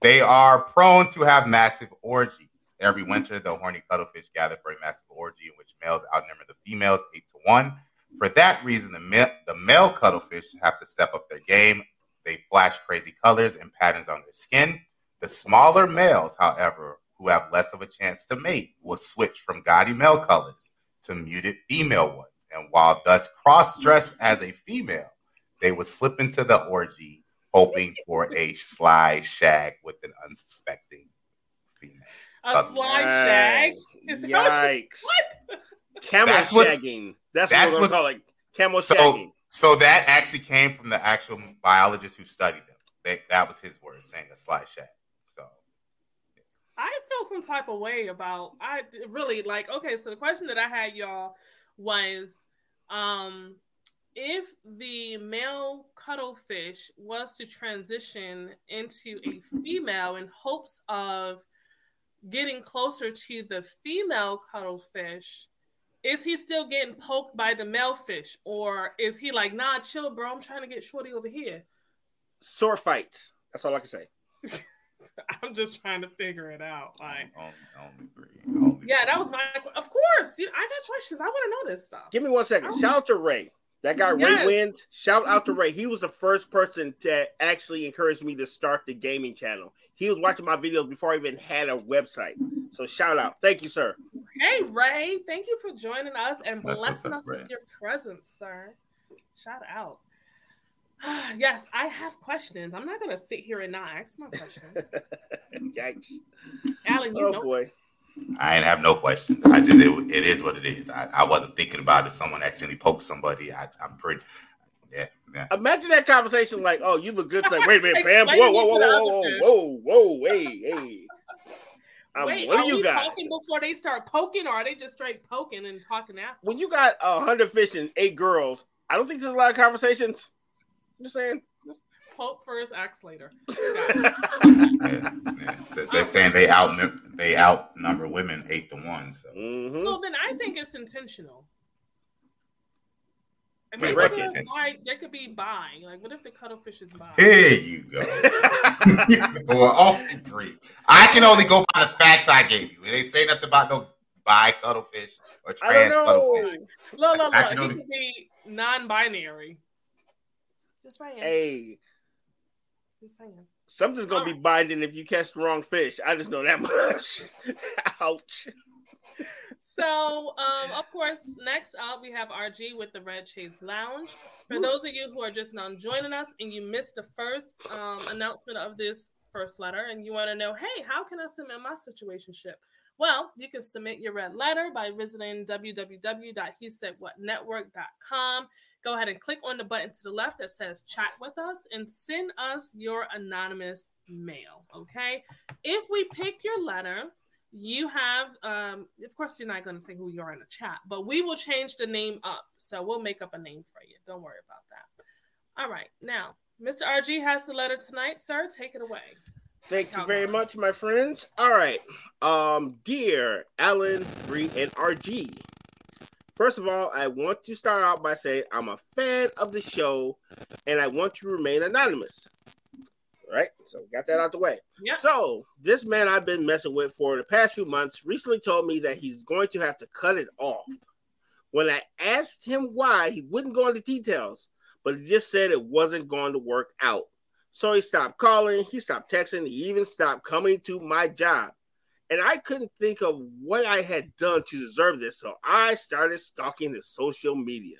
They are prone to have massive orgies. Every winter, the horny cuttlefish gather for a massive orgy in which males outnumber the females eight to one. For that reason, the, ma- the male cuttlefish have to step up their game. They flash crazy colors and patterns on their skin. The smaller males, however, who have less of a chance to mate, will switch from gaudy male colors to muted female ones. And while thus cross dressed as a female, they would slip into the orgy hoping for a sly shag with an unsuspecting female. A Uh, sly shag. Is that what you- Yikes. What? Camel That's what- shagging. That's, that's what we're what- going to call it. Camel So- shagging. So that actually came from the actual biologist who studied them. They, that was his word, saying a sly shag. So I feel some type of way about I really like okay, so the question that I had y'all was um if the male cuttlefish was to transition into a female in hopes of getting closer to the female cuttlefish, is he still getting poked by the male fish? Or is he like, nah, chill, bro, I'm trying to get shorty over here? Sword fights. That's all I can say. I'm just trying to figure it out. Like only, only agree. Only Yeah, that was my. Of course, you, I got questions. I want to know this stuff. Give me one second. Oh. Shout out to Ray. That guy Ray wins. Shout out to mm-hmm. Ray. He was the first person that actually encouraged me to start the gaming channel. He was watching my videos before I even had a website. So shout out. Thank you, sir. Hey, Ray, thank you for joining us and That's blessing up, us with your presence, sir. Shout out. yes, I have questions. I'm not going to sit here and not ask my questions. Yikes. Alan, you Oh, know. boy. I ain't have no questions. I just it, it is what it is. I, I wasn't thinking about if someone accidentally poked somebody. I, I'm pretty. Yeah, yeah. Imagine that conversation like, oh, you look good. Like, wait a minute, fam. Whoa, whoa, whoa, whoa, whoa, whoa, whoa, hey, hey. Um, Wait, what are do you we got? talking before they start poking, or are they just straight poking and talking after? When you got a hundred fish and eight girls, I don't think there's a lot of conversations. Just saying. Poke first, ask later. yeah, yeah. Since they're saying they out they outnumber women eight to one. So Mhm. So then I think it's intentional. I Wait, mean, what's they could intentional? They could be buying. Like, what if the cuttlefish is buying? here you go. well, all agree. I can only go by the facts I gave you. They say nothing about no bi cuttlefish or I trans don't cuttlefish. know. Look, look, look. can He only- could be non-binary. Just saying. Hey, Just saying. something's gonna be binding if you catch the wrong fish. I just know that much. Ouch. So, um, of course, next up we have RG with the Red Chaise Lounge. For those of you who are just now joining us and you missed the first um, announcement of this first letter, and you want to know, hey, how can I submit my situationship? Well, you can submit your red letter by visiting www.hesaidwhatnetwork.com. Go ahead and click on the button to the left that says chat with us and send us your anonymous mail. Okay. If we pick your letter, you have um of course you're not going to say who you are in the chat but we will change the name up so we'll make up a name for you don't worry about that all right now mr rg has the letter tonight sir take it away Thank you very much, my friends. All right. Um, dear Alan, Bree, and RG. First of all, I want to start out by saying I'm a fan of the show and I want to remain anonymous. Right? So got that out the way. Yep. So this man I've been messing with for the past few months recently told me that he's going to have to cut it off. When I asked him why, he wouldn't go into details, but he just said it wasn't going to work out. So he stopped calling, he stopped texting, he even stopped coming to my job. And I couldn't think of what I had done to deserve this. So I started stalking the social media,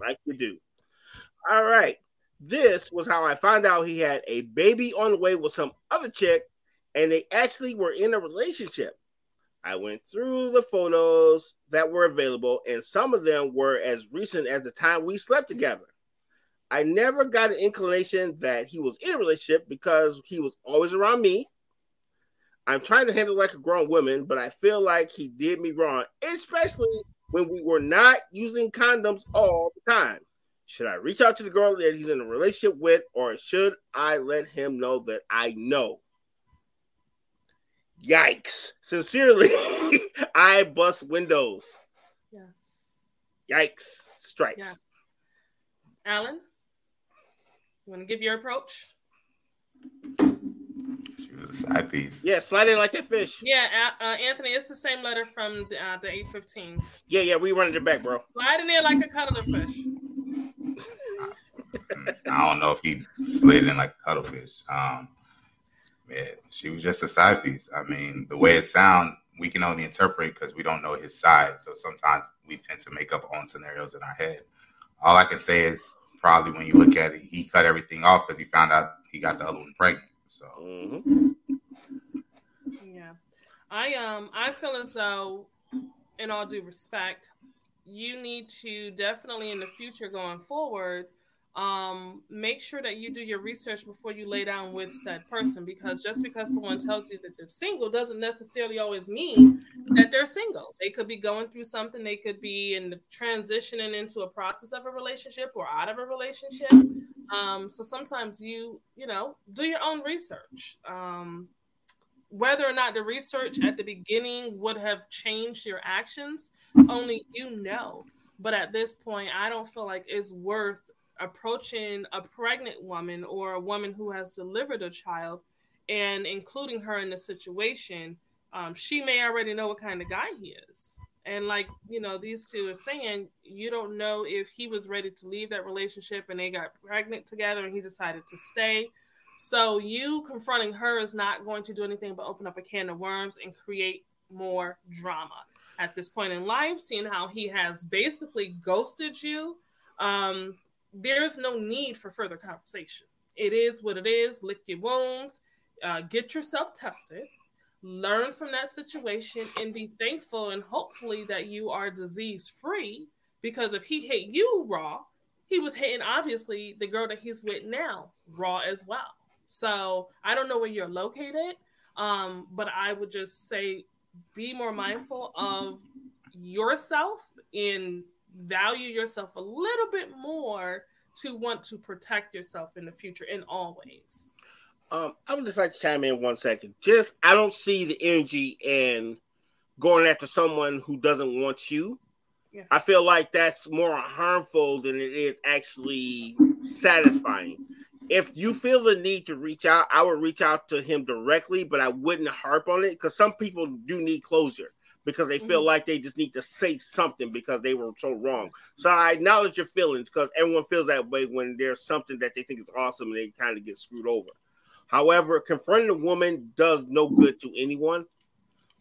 like you do. All right. This was how I found out he had a baby on the way with some other chick, and they actually were in a relationship. I went through the photos that were available, and some of them were as recent as the time we slept together. I never got an inclination that he was in a relationship because he was always around me. I'm trying to handle like a grown woman, but I feel like he did me wrong, especially when we were not using condoms all the time. Should I reach out to the girl that he's in a relationship with, or should I let him know that I know? Yikes. Sincerely, I bust windows. yes Yikes. Strikes. yes alan you want to give your approach She was a side piece. Yeah, slide in like that fish. yeah A- uh, anthony it's the same letter from the, uh, the 815 Yeah, yeah, we running it back, bro. slide in there like a cuttlefish. fish I don't know if he slid in like a cuttlefish. Um, yeah, she was just a side piece. I mean, the way it sounds, we can only interpret because we don't know his side. So sometimes we tend to make up our own scenarios in our head. All I can say is probably when you look at it, he cut everything off because he found out he got the other one pregnant. So hmm Yeah. I um I feel as though in all due respect, you need to definitely in the future going forward um make sure that you do your research before you lay down with said person because just because someone tells you that they're single doesn't necessarily always mean that they're single. They could be going through something. They could be in the transitioning into a process of a relationship or out of a relationship. Um so sometimes you you know do your own research. Um whether or not the research at the beginning would have changed your actions, only you know. But at this point, I don't feel like it's worth approaching a pregnant woman or a woman who has delivered a child and including her in the situation. Um, she may already know what kind of guy he is. And like, you know, these two are saying, you don't know if he was ready to leave that relationship and they got pregnant together and he decided to stay. So you confronting her is not going to do anything but open up a can of worms and create more drama at this point in life. Seeing how he has basically ghosted you, um, there's no need for further conversation. It is what it is. Lick your wounds, uh, get yourself tested, learn from that situation, and be thankful and hopefully that you are disease free. Because if he hit you raw, he was hitting obviously the girl that he's with now raw as well. So I don't know where you're located, um, but I would just say be more mindful of yourself and value yourself a little bit more to want to protect yourself in the future in all ways. Um, I would just like to chime in one second. Just I don't see the energy in going after someone who doesn't want you. Yeah. I feel like that's more harmful than it is actually satisfying. If you feel the need to reach out, I would reach out to him directly, but I wouldn't harp on it because some people do need closure because they feel Mhm. like they just need to say something because they were so wrong. So I acknowledge your feelings because everyone feels that way when there's something that they think is awesome and they kind of get screwed over. However, confronting a woman does no good to anyone.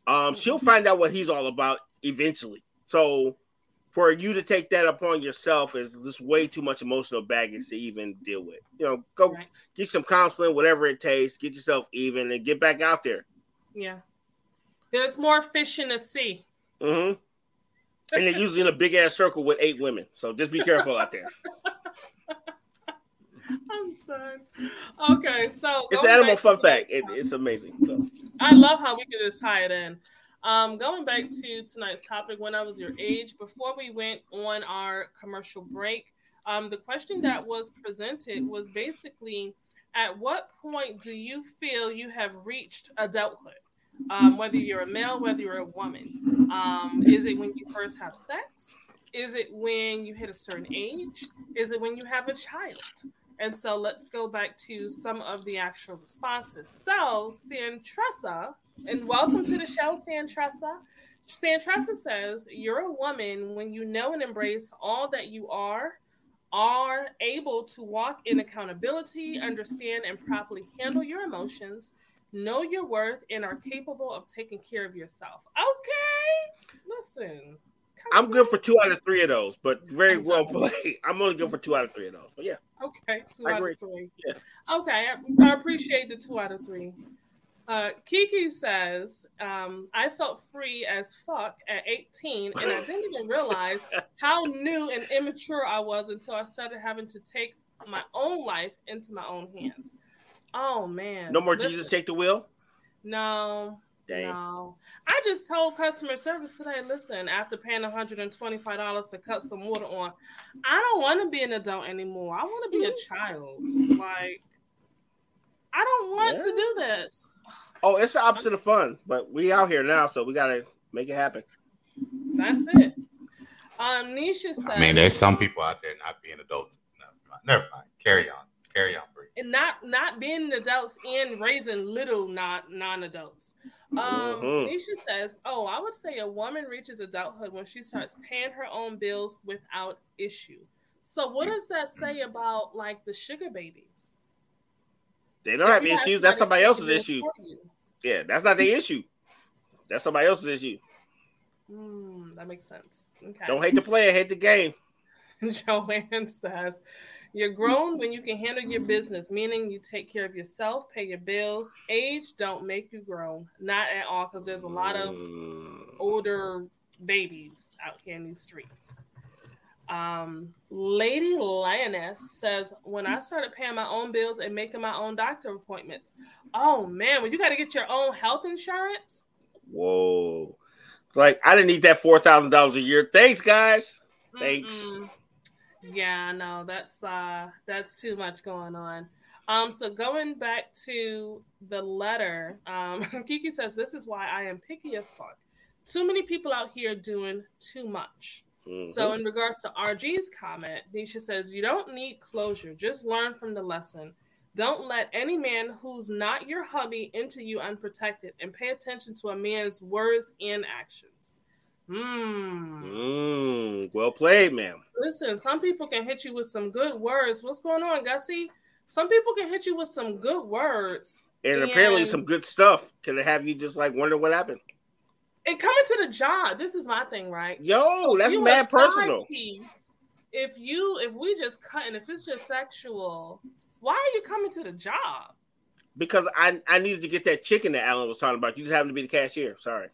Um, she'll find out what he's all about eventually. So for you to take that upon yourself is just way too much emotional baggage to even deal with. You know, go right. get some counseling, whatever it takes, get yourself even and get back out there. Yeah. There's more fish in the sea. Mm-hmm. and they're usually in a big ass circle with eight women. So just be careful out there. I'm done. Okay, so it's animal fun fact. It, it's amazing. So. I love how we can just tie it in. Um, going back to tonight's topic, when I was your age, before we went on our commercial break, um, the question that was presented was basically at what point do you feel you have reached adulthood? Um, whether you're a male, whether you're a woman. Um, is it when you first have sex? Is it when you hit a certain age? Is it when you have a child? And so let's go back to some of the actual responses. So, Santressa and welcome to the show, Santressa. Santressa says, You're a woman when you know and embrace all that you are, are able to walk in accountability, understand and properly handle your emotions, know your worth, and are capable of taking care of yourself. Okay, listen. I'm good for two out of three of those, but very well played. I'm only good for two out of three of those. But yeah. Okay, two I out agree. of three. Yeah. Okay, I, I appreciate the two out of three. Uh, Kiki says, um, I felt free as fuck at 18, and I didn't even realize how new and immature I was until I started having to take my own life into my own hands. Oh man. No more Listen. Jesus take the wheel? No. Dang. No. I just told customer service today, listen, after paying $125 to cut some water on, I don't want to be an adult anymore. I want to be a child. Like, I don't want yeah. to do this. Oh, it's the opposite of fun, but we out here now, so we gotta make it happen. That's it. Um, Nisha said. I mean, there's some people out there not being adults. No, never mind. Carry on. Carry on, Bree. And not not being adults and raising little not non-adults. Um, mm-hmm. Nisha says, "Oh, I would say a woman reaches adulthood when she starts paying her own bills without issue." So, what does that say about like the sugar babies? They don't have issues. That's somebody else's issue. Yeah, that's not the issue. That's somebody else's issue. Mm, that makes sense. Okay. Don't hate the player, hate the game. Joanne says, You're grown when you can handle your business, meaning you take care of yourself, pay your bills. Age don't make you grown. Not at all, because there's a lot of mm. older babies out here in these streets. Um, Lady Lioness says, when I started paying my own bills and making my own doctor appointments, oh man, well, you got to get your own health insurance. Whoa. Like, I didn't need that $4,000 a year. Thanks, guys. Thanks. Mm-mm. Yeah, no, that's uh that's too much going on. Um, so going back to the letter, um, Kiki says this is why I am picky as fuck. Too many people out here doing too much. Mm-hmm. So, in regards to RG's comment, Nisha says, You don't need closure. Just learn from the lesson. Don't let any man who's not your hubby into you unprotected and pay attention to a man's words and actions. Hmm. Mm, well played, ma'am. Listen, some people can hit you with some good words. What's going on, Gussie? Some people can hit you with some good words. And, and apparently some good stuff. Can have you just like wonder what happened? and coming to the job, this is my thing, right? Yo, that's mad personal. Piece, if you if we just cut and if it's just sexual, why are you coming to the job? Because I I needed to get that chicken that Alan was talking about. You just happen to be the cashier. Sorry.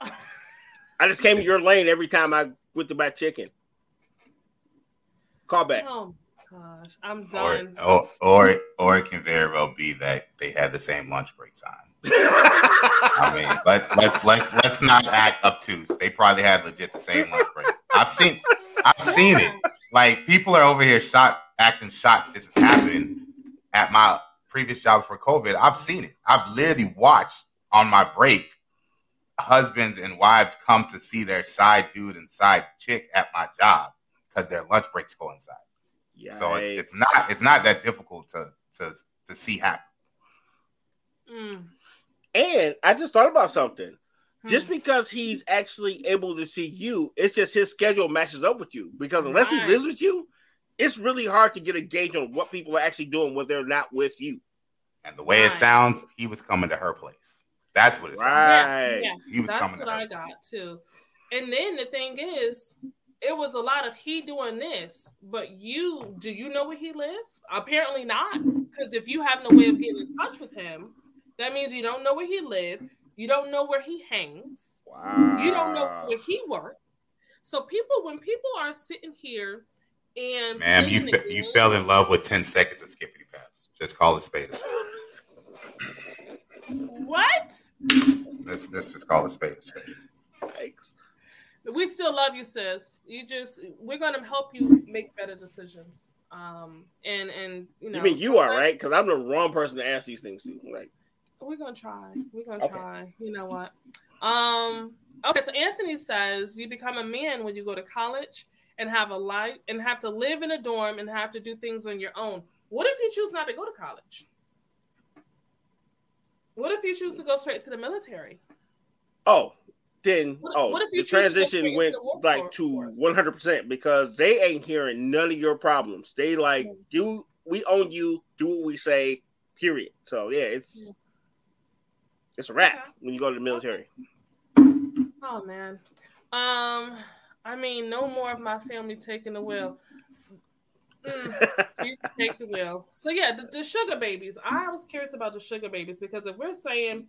I just came to your lane every time I went to buy chicken. Call back. Oh gosh, I'm done. Or, or or or it can very well be that they had the same lunch break time. I mean, let's let's let's let's not act obtuse. They probably had legit the same lunch break. I've seen I've seen it. Like people are over here shot acting shocked this happened at my previous job for COVID. I've seen it. I've literally watched on my break husbands and wives come to see their side dude and side chick at my job because their lunch breaks coincide. Yikes. So it's, it's not it's not that difficult to to to see happen. Mm. And I just thought about something. Hmm. Just because he's actually able to see you, it's just his schedule matches up with you. Because unless right. he lives with you, it's really hard to get a gauge on what people are actually doing when they're not with you. And the way right. it sounds, he was coming to her place. That's what it sounded. Right. Yeah, yeah. He was That's coming. what to I got place. too. And then the thing is, it was a lot of he doing this, but you do you know where he live? Apparently not, because if you have no way of getting in touch with him, that means you don't know where he live. You don't know where he hangs. Wow. You don't know where he works. So people, when people are sitting here and Ma'am, you playing fe- you fell in love with ten seconds of Skippity Paps. Just call it spade a spade. What? Let's let's just call it spade a spade. Thanks. we still love you, sis. You just we're gonna help you make better decisions. Um, and and you know, you mean you are right? Because I'm the wrong person to ask these things to. Like, We're gonna try. We're gonna Okay. try. You know what? Um. Okay. So Anthony says you become a man when you go to college and have a life and have to live in a dorm and have to do things on your own. What if you choose not to go to college? What if you choose to go straight to the military? oh, then What- oh, what if you the to transition went the like to 100 percent because they ain't hearing none of your problems. They like Mm. do we own you? Do what we say. Period. So yeah, it's Yeah. it's a wrap Okay. when you go to the military. Oh man. Um, I mean, no more of my family taking the wheel. Mm, you take the wheel. So yeah, the, the sugar babies. I was curious about the sugar babies because if we're saying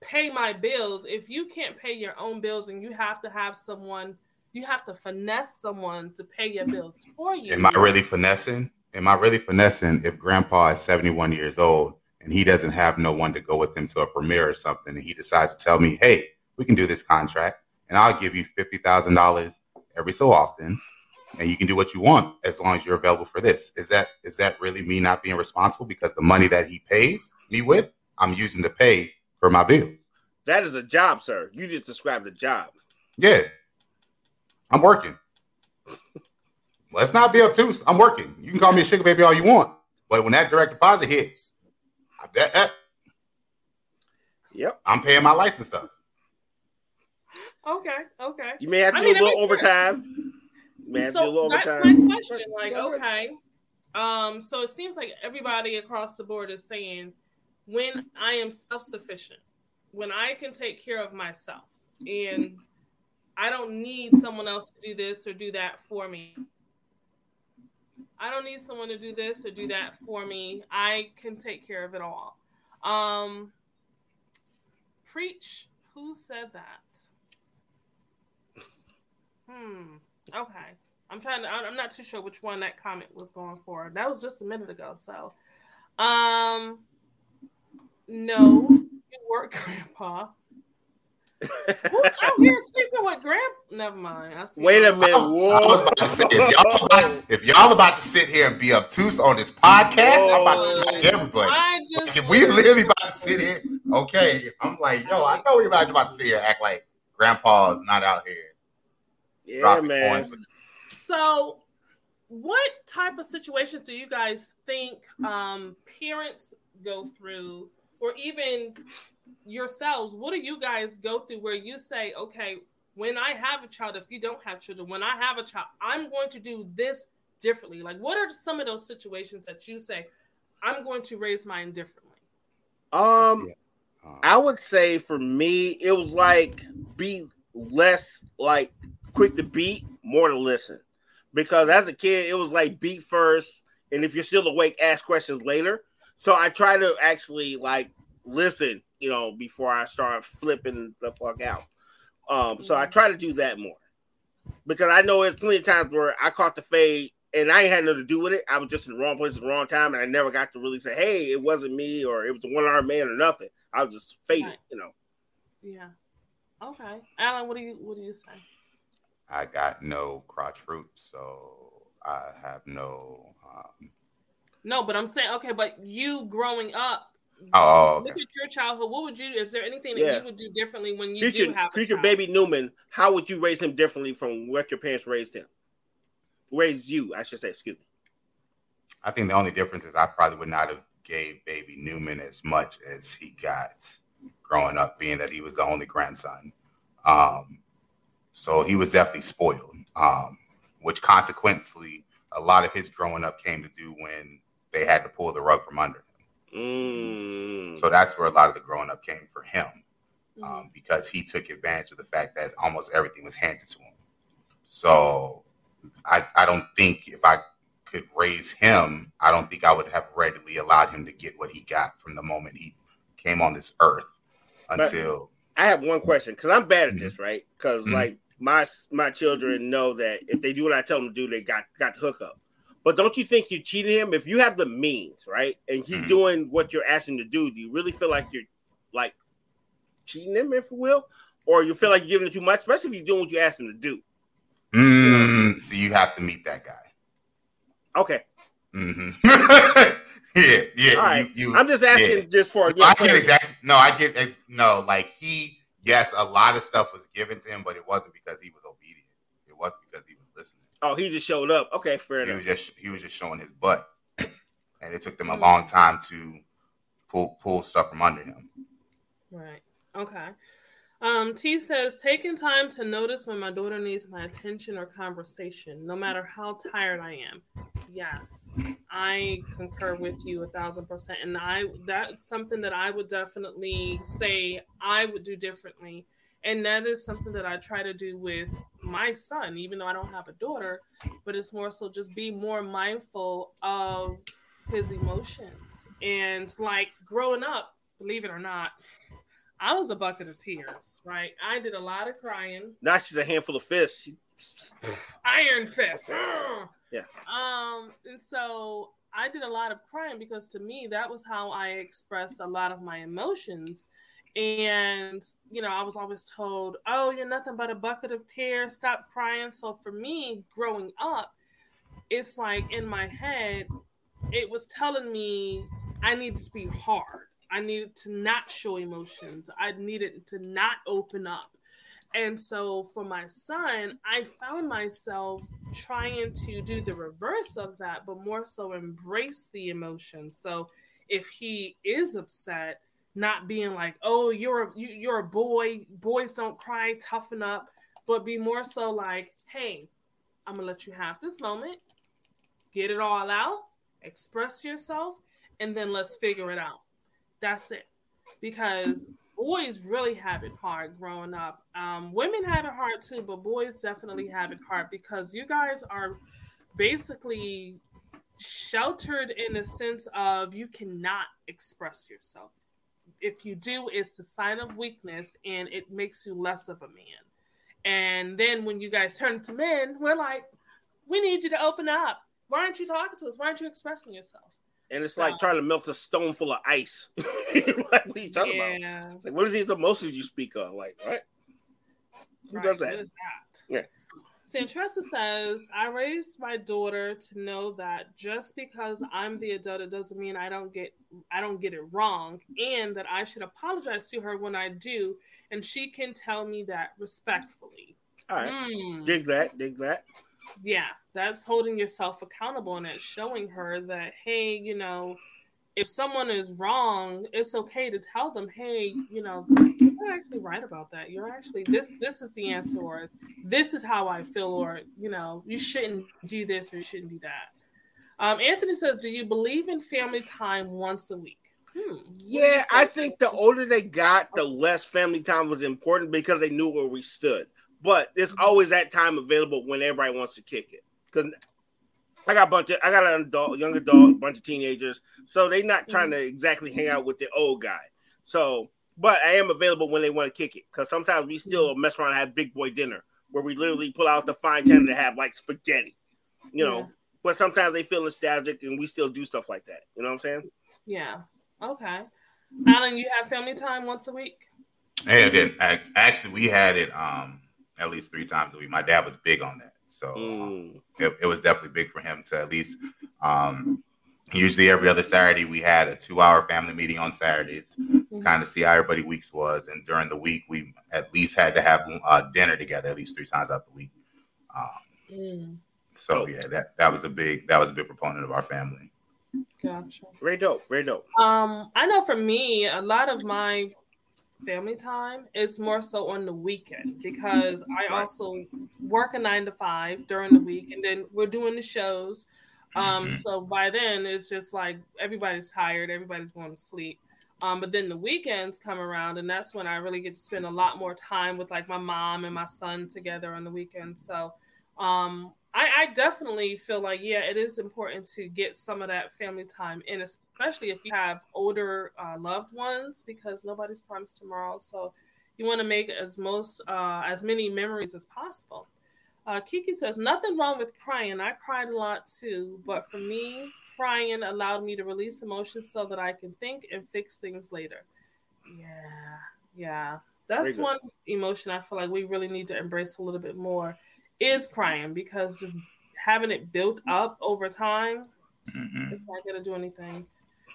pay my bills, if you can't pay your own bills and you have to have someone, you have to finesse someone to pay your bills for you. Am I really finessing? Am I really finessing if grandpa is 71 years old and he doesn't have no one to go with him to a premiere or something and he decides to tell me, hey, we can do this contract and I'll give you $50,000 every so often and you can do what you want as long as you're available for this. Is that is that really me not being responsible because the money that he pays me with, I'm using to pay for my bills. That is a job, sir. You just described a job. Yeah. I'm working. Let's not be obtuse. I'm working. You can call me a sugar baby all you want. But when that direct deposit hits, I bet that Yep. I'm paying my lights and stuff. okay, okay. You may have to I do mean, a little overtime. sense. Overtime. You may have to do a So little that's overtime. my question. Like, Go okay, um, so it seems like everybody across the board is saying, when I am self-sufficient, when I can take care of myself, and I don't need someone else to do this or do that for me. I don't need someone to do this or do that for me. I can take care of it all. Um, preach. Who said that? Hmm. Okay. I'm trying to. I'm I'm not too sure which one that comment was going for. That was just a minute ago. So, um, no, you work, Grandpa. Who's out here sleeping with Grandpa? Never mind. I. Wait a minute. I was about to say, if y'all, about, if y'all about to sit here and be obtuse on this podcast, I'm about to smack everybody. Like, if we literally about to sit here, okay, I'm like, yo, I know we about about to sit here act like grandpa is not out here Yeah, man. coins with So, what type of situations do you guys think um, parents go through, or even yourselves? What do you guys go through where you say, okay, when I have a child, if you don't have children, when I have a child, I'm going to do this differently? Like, what are some of those situations that you say, I'm going to raise mine differently? Um, Um, I would say for me, it was like be less like quick to beat, more to listen. Because as a kid, it was like beat first, and if you're still awake, ask questions later. So I try to actually like listen, you know, before I start flipping the fuck out. Um, so I try to do that more because I know there's plenty of times where I caught the fade and I ain't had nothing to do with it. I was just in the wrong place at the wrong time, and I never got to really say, "Hey, it wasn't me," or "It was a one-armed man," or nothing. I was just faded, Right. you know. Yeah. Okay, Alan, what do you what do you say? I got no crotch fruit, so I have no. Um, No, but I'm saying okay, but you growing up, oh, okay. look at your childhood. What would you? Is there anything that Yeah. you would do differently when you Future, do have a future child? baby Newman, how would you raise him differently from what your parents raised him? Raised you, I should say. Excuse me. I think the only difference is I probably would not have gave baby Newman as much as he got growing up, being that he was the only grandson. Um, so he was definitely spoiled, um, which consequently a lot of his growing up came to do when they had to pull the rug from under him. Mm. So that's where a lot of the growing up came for him, um, because he took advantage of the fact that almost everything was handed to him. So I, I don't think if I could raise him, I don't think I would have readily allowed him to get what he got from the moment he came on this earth until I have one question because I'm bad at Mhm. this, right? Because Mhm. like my my children know that if they do what I tell them to do, they got got the hookup. But don't you think you cheated him if you have the means, right? And he's Mhm. doing what you're asking to do. Do you really feel like you're like cheating him, if you will, or you feel like you're giving him too much, especially if you're doing what you asked him to do? Mm, so you have to meet that guy. Okay, hmm yeah, yeah. All right. You, you, I'm just asking yeah. just for I get exactly. No, I get ex- no. Like he, yes, a lot of stuff was given to him, but it wasn't because he was obedient. It wasn't because he was listening. Oh, he just showed up. Okay, fair He enough. was just he was just showing his butt, and it took them a long time to pull pull stuff from under him. Right. Okay. Um, T says, taking time to notice when my daughter needs my attention or conversation, no matter how tired I am. Yes, I concur with you a thousand percent. And I that's something that I would definitely say I would do differently. And that is something that I try to do with my son, even though I don't have a daughter, but it's more so just be more mindful of his emotions. And like growing up, believe it or not, I was a bucket of tears, right? I did a lot of crying. Now she's a handful of fists. Iron fist. Yeah. Um, and so I did a lot of crying because to me that was how I expressed a lot of my emotions. And you know, I was always told, "Oh, you're nothing but a bucket of tears. Stop crying." So for me, growing up, it's like in my head, it was telling me I needed to be hard. I needed to not show emotions. I needed to not open up. And so for my son, I found myself trying to do the reverse of that, but more so embrace the emotion. So if he is upset, not being like, "Oh, you're a, you, you're a boy. Boys don't cry. Toughen up." But be more so like, "Hey, I'm gonna let you have this moment. Get it all out. Express yourself, and then let's figure it out." That's it. Because boys really have it hard growing up. Um, women have it hard too, but boys definitely have it hard because you guys are basically sheltered in the sense of you cannot express yourself. If you do, it's a sign of weakness and it makes you less of a man. And then when you guys turn to men, we're like, we need you to open up. Why aren't you talking to us? Why aren't you expressing yourself? And it's So- like trying to melt a stone full of ice. like, what are you talking about? It's like, what is these emotions you speak of? Like, what? Who Right, does what that? is that? Yeah. Santressa says, I raised my daughter to know that just because I'm the adult, it doesn't mean I don't get I don't get it wrong, and that I should apologize to her when I do, and she can tell me that respectfully. All right. Hmm. Dig that. Dig that. Yeah, that's holding yourself accountable and it's showing her that, hey, you know, if someone is wrong, it's okay to tell them, hey, you know, you're actually right about that. You're actually this this is the answer, or this is how I feel, or you know, you shouldn't do this or you shouldn't do that. Um, Anthony says, Do you believe in family time once a week? Hmm. what do you Yeah, I think the older they got, the less family time was important because they knew where we stood. But there's always that time available when everybody wants to kick it. Because I got a bunch of, I got an adult, young adult, a bunch of teenagers, so they're not trying to exactly hang out with the old guy. So, but I am available when they want to kick it because sometimes we still mess around and have big boy dinner where we literally pull out the fine china to have like spaghetti, you know. Yeah. But sometimes they feel nostalgic and we still do stuff like that. You know what I'm saying? Yeah. Okay. Alan, you have family time once a week? Hey, again, I, actually, we had it um at least three times a week. My dad was big on that, so um, Mm. it, it was definitely big for him to at least. Um, usually, every other Saturday, we had a two-hour family meeting on Saturdays, kind of see how everybody weeks was, and during the week, we at least had to have uh, dinner together at least three times out the week. Um, Mm, so yeah, that that was a big that was a big proponent of our family. gotcha. Very dope. Very dope. Um, I know for me, a lot of my family time is more so on the weekend because I also work a nine to five during the week, and then we're doing the shows. Um, Mhm. so by then it's just like everybody's tired, everybody's going to sleep. Um, but then the weekends come around, and that's when I really get to spend a lot more time with like my mom and my son together on the weekends. So um, I, I definitely feel like yeah, it is important to get some of that family time in, especially if you have older uh, loved ones, because nobody's promised tomorrow. So you want to make as most uh, as many memories as possible. Uh, Kiki says nothing wrong with crying. I cried a lot too, but for me, crying allowed me to release emotions so that I can think and fix things later. Yeah, yeah, that's one emotion I feel like we really need to embrace a little bit more is crying because just having it built up over time Mhm. it's not gonna do anything.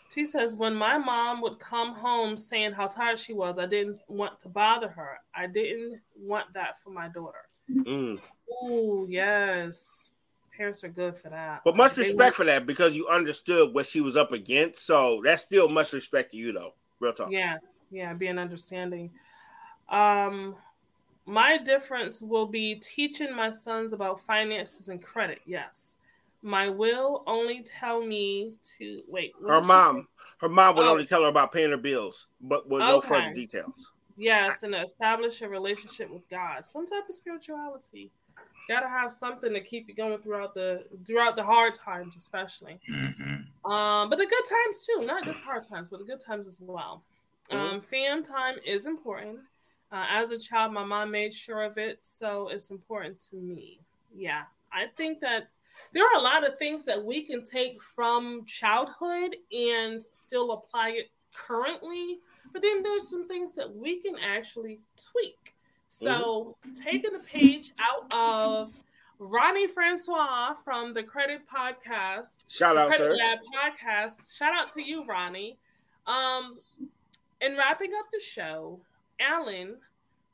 T says, when my mom would come home saying how tired she was, I didn't want to bother her. I didn't want that for my daughter. Mm. Ooh, yes. Parents are good for that. But much They respect for that because you understood what she was up against. So that's still much respect to you, though. Real talk. Yeah, yeah, being understanding. Um, my difference will be teaching my sons about finances and credit. Yes, my will only tell me to wait. Her mom, say? her mom will Oh. only tell her about paying her bills, but with no further details. Yes, and establish a relationship with God, some type of spirituality. Gotta have something to keep you going throughout the throughout the hard times, especially. Mhm. Um, but the good times too, not just hard times, but the good times as well. Um, fam time is important. Uh, as a child, my mom made sure of it, so it's important to me. Yeah, I think that there are a lot of things that we can take from childhood and still apply it currently, but then there's some things that we can actually tweak. So, taking a page out of Ronnie Francois from the Credit Podcast, Shout out, Credit sir. Lab podcast. Shout out to you, Ronnie. Um, in wrapping up the show, Alan,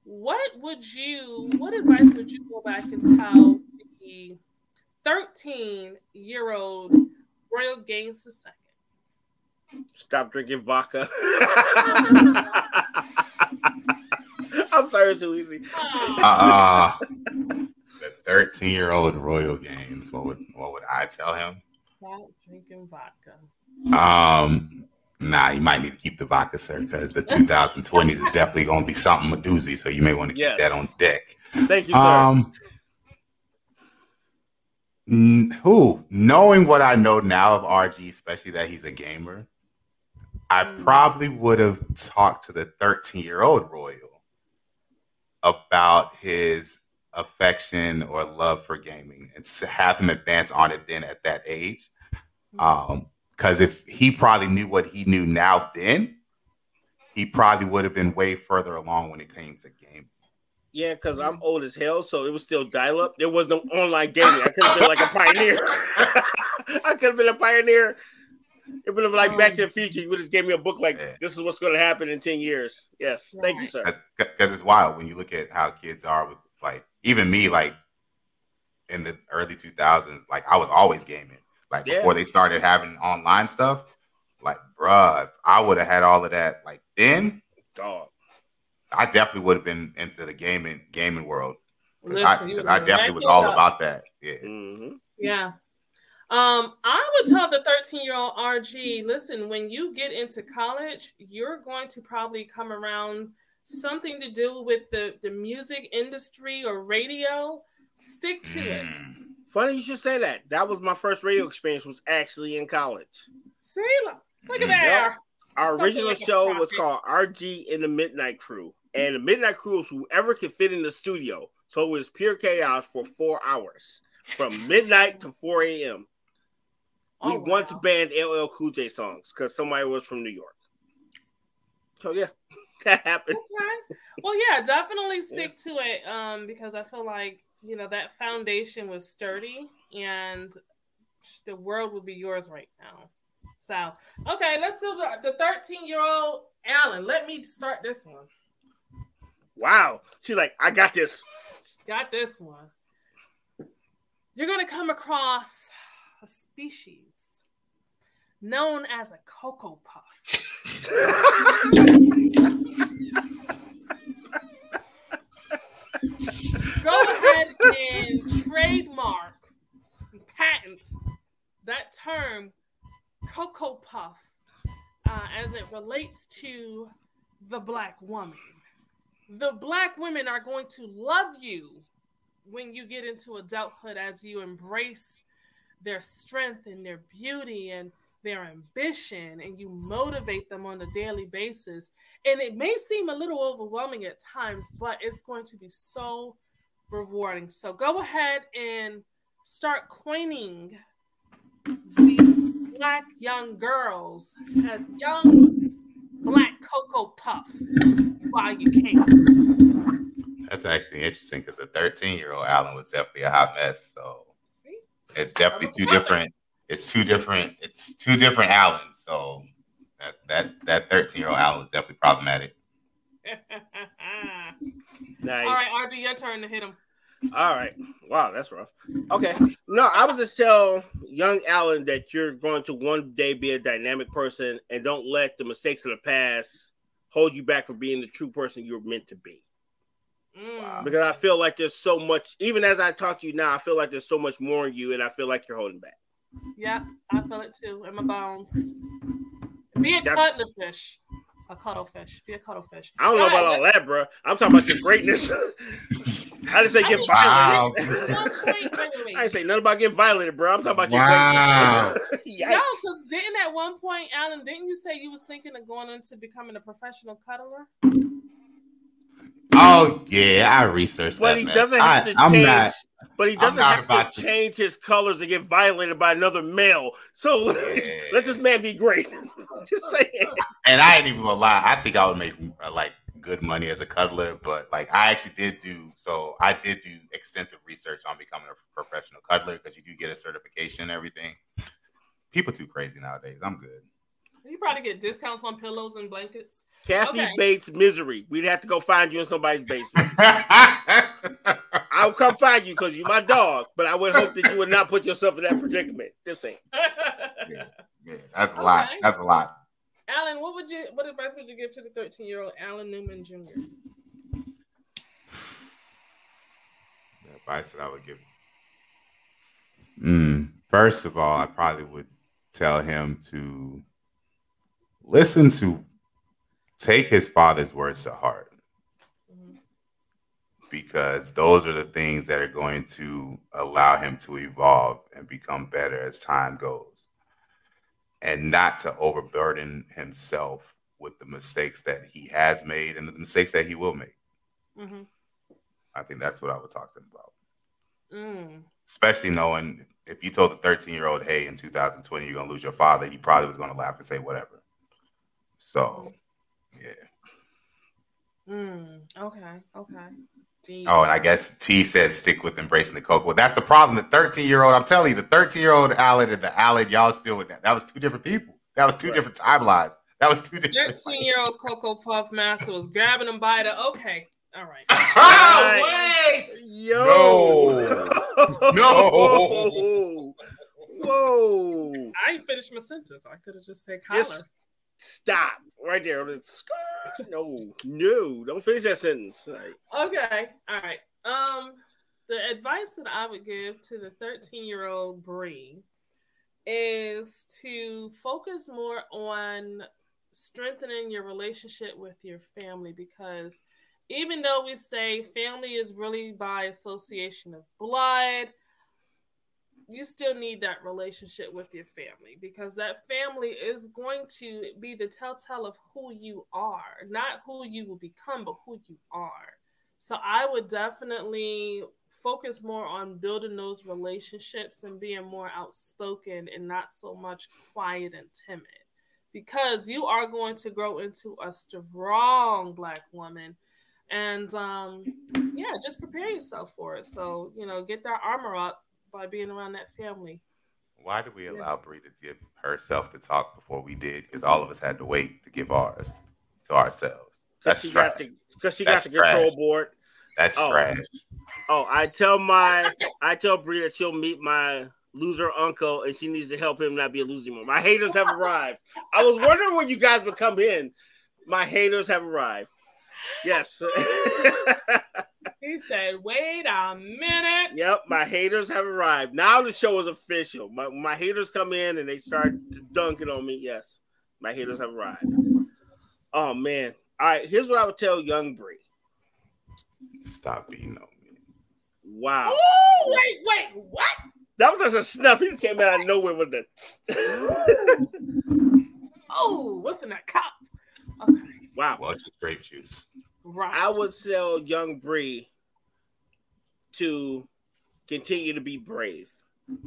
what would you, what advice would you go back and tell the 13 year old Royal Gaines II? Stop drinking vodka. I'm sorry, it's too easy. Ah, Uh, the 13 year old Royal Gaines. What would what would I tell him? stop drinking vodka. Um, nah, you might need to keep the vodka, sir, because the 2020s is definitely going to be something a doozy. So you may want to keep Yes. that on deck. Thank you, sir. Um, n- who knowing what I know now of RG, especially that he's a gamer, I Mm. probably would have talked to the 13 year old Royal about his affection or love for gaming and have him advance on it then at that age. Um, because if he probably knew what he knew now then, he probably would have been way further along when it came to game. yeah, because I'm old as hell, so it was still dial up. There was no online gaming. I could have been like a pioneer. I could have been a pioneer. It would have been like Back to the Future. You would have gave me a book like Yeah. this is what's going to happen in ten years. Yes, thank you, sir. because it's wild when you look at how kids are with like even me like in the early 2000s like i was always gaming like Yeah. before they started having online stuff like bruh if i would have had all of that like then Dog. i definitely would have been into the gaming gaming world because Listen, I, you 'cause was definitely was all up. about that yeah hmm Yeah. Um, I would tell the 13 year old RG, listen, when you get into college, you're going to probably come around something to do with the, the music industry or radio. Stick to it. Funny you should say that. That was my first radio experience. Was actually in college. See, look, at that. there. Our Something original like show was called RG and the Midnight Crew, and the Midnight Crew was whoever could fit in the studio. So it was pure chaos for four hours, from midnight to four a.m. We Oh, once banned LL Cool J songs because somebody was from New York. So yeah, that happened. Okay. Well, yeah, definitely stick to it um, because I feel like, you know, that foundation was sturdy and the world would be yours right now. So, okay, let's do the 13 year old Alan. Let me start this one. Wow. She's like, I got this. Got this one. You're going to come across a species known as a cocoa puff. Go ahead and trademark, patent that term Cocoa Puff uh, as it relates to the black woman. The black women are going to love you when you get into adulthood as you embrace their strength and their beauty and their ambition and you motivate them on a daily basis. And it may seem a little overwhelming at times, but it's going to be so rewarding. So go ahead and start coining these black young girls as young black cocoa puffs while you can. That's actually interesting because the 13 year old Alan was definitely a hot mess. So See? it's definitely two different. It's two different. It's two different Alans. So that that that 13 year old Alan was definitely problematic. Nice. All right, RG, your turn to hit him. All right. Wow, that's rough. Okay. No, I would just tell young Alan that you're going to one day be a dynamic person and don't let the mistakes of the past hold you back from being the true person you're meant to be. Mm. Because I feel like there's so much, even as I talk to you now, I feel like there's so much more in you and I feel like you're holding back. Yeah, I feel it too in my bones. Be a That's- cuttlefish. A cuttlefish. Be a cuttlefish. I don't know about all that, bro. I'm talking about your greatness. I didn't say get Wow. violated. One point, wait, wait, wait. I didn't say nothing about getting violated, bro. I'm talking about your Wow. greatness. No, Yikes. because didn't at one point, Alan, didn't you say you was thinking of going into becoming a professional cuddler? Oh yeah, I researched But that. he mess. doesn't have I, to I'm change. not. but he doesn't have about to to- change his colors to get violated by another male. So Yeah. let this man be great. Just saying. And I ain't even gonna lie. I think I would make uh, like good money as a cuddler, but like I actually did do. So I did do extensive research on becoming a professional cuddler because you do get a certification and everything. People too crazy nowadays. I'm good. You probably get discounts on pillows and blankets. Kathy Okay. Bates misery. We'd have to go find you in somebody's basement. I'll come find you because you're my dog, but I would hope that you would not put yourself in that predicament. This ain't. yeah, yeah, that's a lot. That's a lot. Alan, what would you what advice would you give to the 13 year old Alan Newman Jr.? The advice that I would give. Mm, first of all, I probably would tell him to listen to, take his father's words to heart, Mhm. because those are the things that are going to allow him to evolve and become better as time goes, and not to overburden himself with the mistakes that he has made and the mistakes that he will make. Mhm. I think that's what I would talk to him about. Mm. especially knowing if you told the 13 year old, hey, in 2020, you're going to lose your father, he probably was going to laugh and say whatever. So, yeah. Mm. Okay. Okay. Gee. Oh, and I guess T said stick with embracing the coke. Well, that's the problem. The 13 year old, I'm telling you, the 13 year old Alan and the Alan, y'all still with that. That was two different people. That was two Right. different timelines. That was two different. 13 year old Cocoa Puff Master was grabbing him by the. Okay. All right. oh, wait! Yo. No. Whoa. I ain't finished my sentence. I could have just said collar. Just stop right there. No, no, don't finish that sentence. Okay. All right. Um, the advice that I would give to the 13 year old Bree is to focus more on strengthening your relationship with your family because even though we say family is really by association of blood, you still need that relationship with your family because that family is going to be the telltale of who you are, not who you will become, but who you are. So I would definitely focus more on building those relationships and being more outspoken and not so much quiet and timid because you are going to grow into a strong black woman and um yeah just prepare yourself for it so you know get that armor up by being around that family Why did we allow Bree to give herself to talk before we did? Because all of us had to wait to give ours to ourselves. because That's she trash. got the because she got That's the control board. That's Oh. trash. Oh, I tell my I tell Bree that she'll meet my loser uncle and she needs to help him not be a loser anymore. My haters have arrived. I was wondering when you guys would come in. My haters have arrived. Yes. He said, "Wait a minute." Yep, my haters have arrived. Now the show is official. My, my haters come in and they start dunking on me. Yes, my haters have arrived. Oh man! All right, here's what I would tell Young Bree. Stop being on me. Wow, Oh, wait, wait, what? that was just a snuff. He came out of nowhere with the. Oh, what's in that cup? Okay, wow, Well, just grape juice. right. I would tell Young Bree to continue to be brave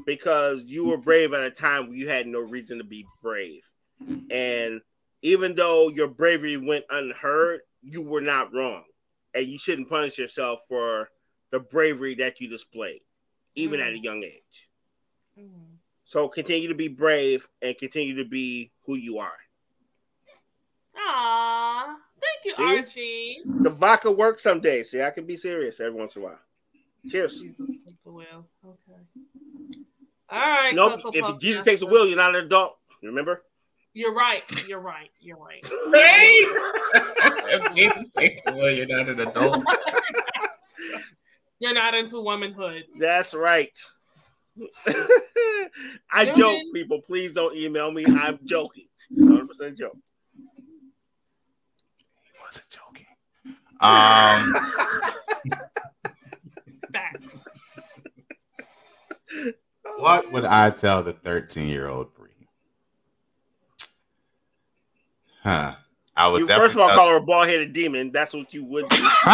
because you were brave at a time where you had no reason to be brave. And even though your bravery went unheard, you were not wrong. And you shouldn't punish yourself for the bravery that you displayed, even at a young age. Mm. So continue to be brave and continue to be who you are. Aw, thank you, See? RG. The vodka works someday. See, I can be serious every once in a while. Cheers. Jesus take the wheel. Okay. All right. Nope. Cocoa If Puff Jesus Master. takes the wheel, you're not an adult. Remember? You're right. You're right. You're right. if Jesus takes the wheel, you're not an adult. You're not into womanhood. That's right. I Newman. joke, people. Please don't email me. I'm joking. It's 100% joke. He wasn't joking. Um, what would I tell the 13 year old Bree? Huh. I would You first of all call her a bald headed demon. That's what you would do.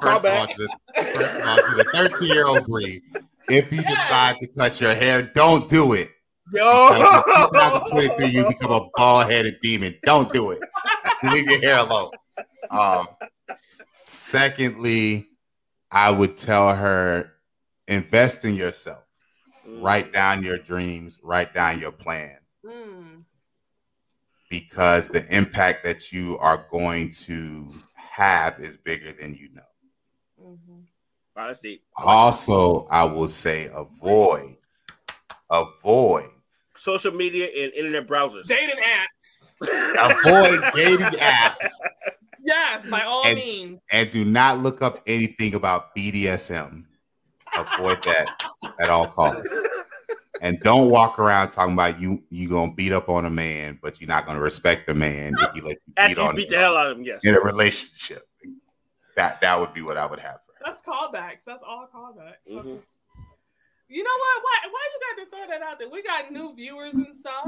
first, of all, to, first of all, to the 13 year old Bree, if you decide to cut your hair, don't do it. Yo! In 2023, you become a bald headed demon. Don't do it. Leave your hair alone. Um, secondly, I would tell her invest in yourself. Write down your dreams, write down your plans Mm. because the impact that you are going to have is bigger than you know. Mhm. Wow, that's. Also, I will say avoid, avoid, Social media and internet browsers. Dating apps. avoid dating apps Yes, by all And- means. and do not look up anything about BDSM. Avoid that at all costs. And don't walk around talking about you you gonna beat up on a man, but you're not gonna respect a man if you let you After beat you on beat him the hell out of him, yes. in a relationship. That that would be what I would have for her. That's callbacks. That's all callbacks. Mhm. You know what? Why why you got to throw that out there? We got new viewers and stuff.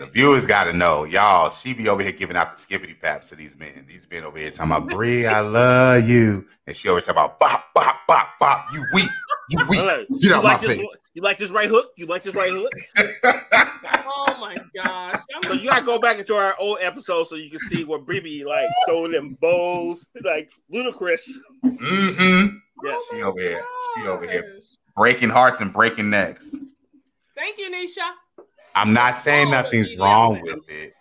The viewers gotta know, y'all. She be over here giving out the skippity paps to these men. These men over here talking about Bree, I love you, and she always talking about bop bop bop bop. You weak, you weak. Hello. Get you out like my this? face. You like this right hook? You like this right hook? oh my gosh. I'm So you gotta go back into our old episode so you can see where Bibi like throwing them bows like ludicrous. Mm-hmm. Yes. She over here. She over here breaking hearts and breaking necks. Thank you, Nisha. I'm not saying Oh, nothing's wrong with it.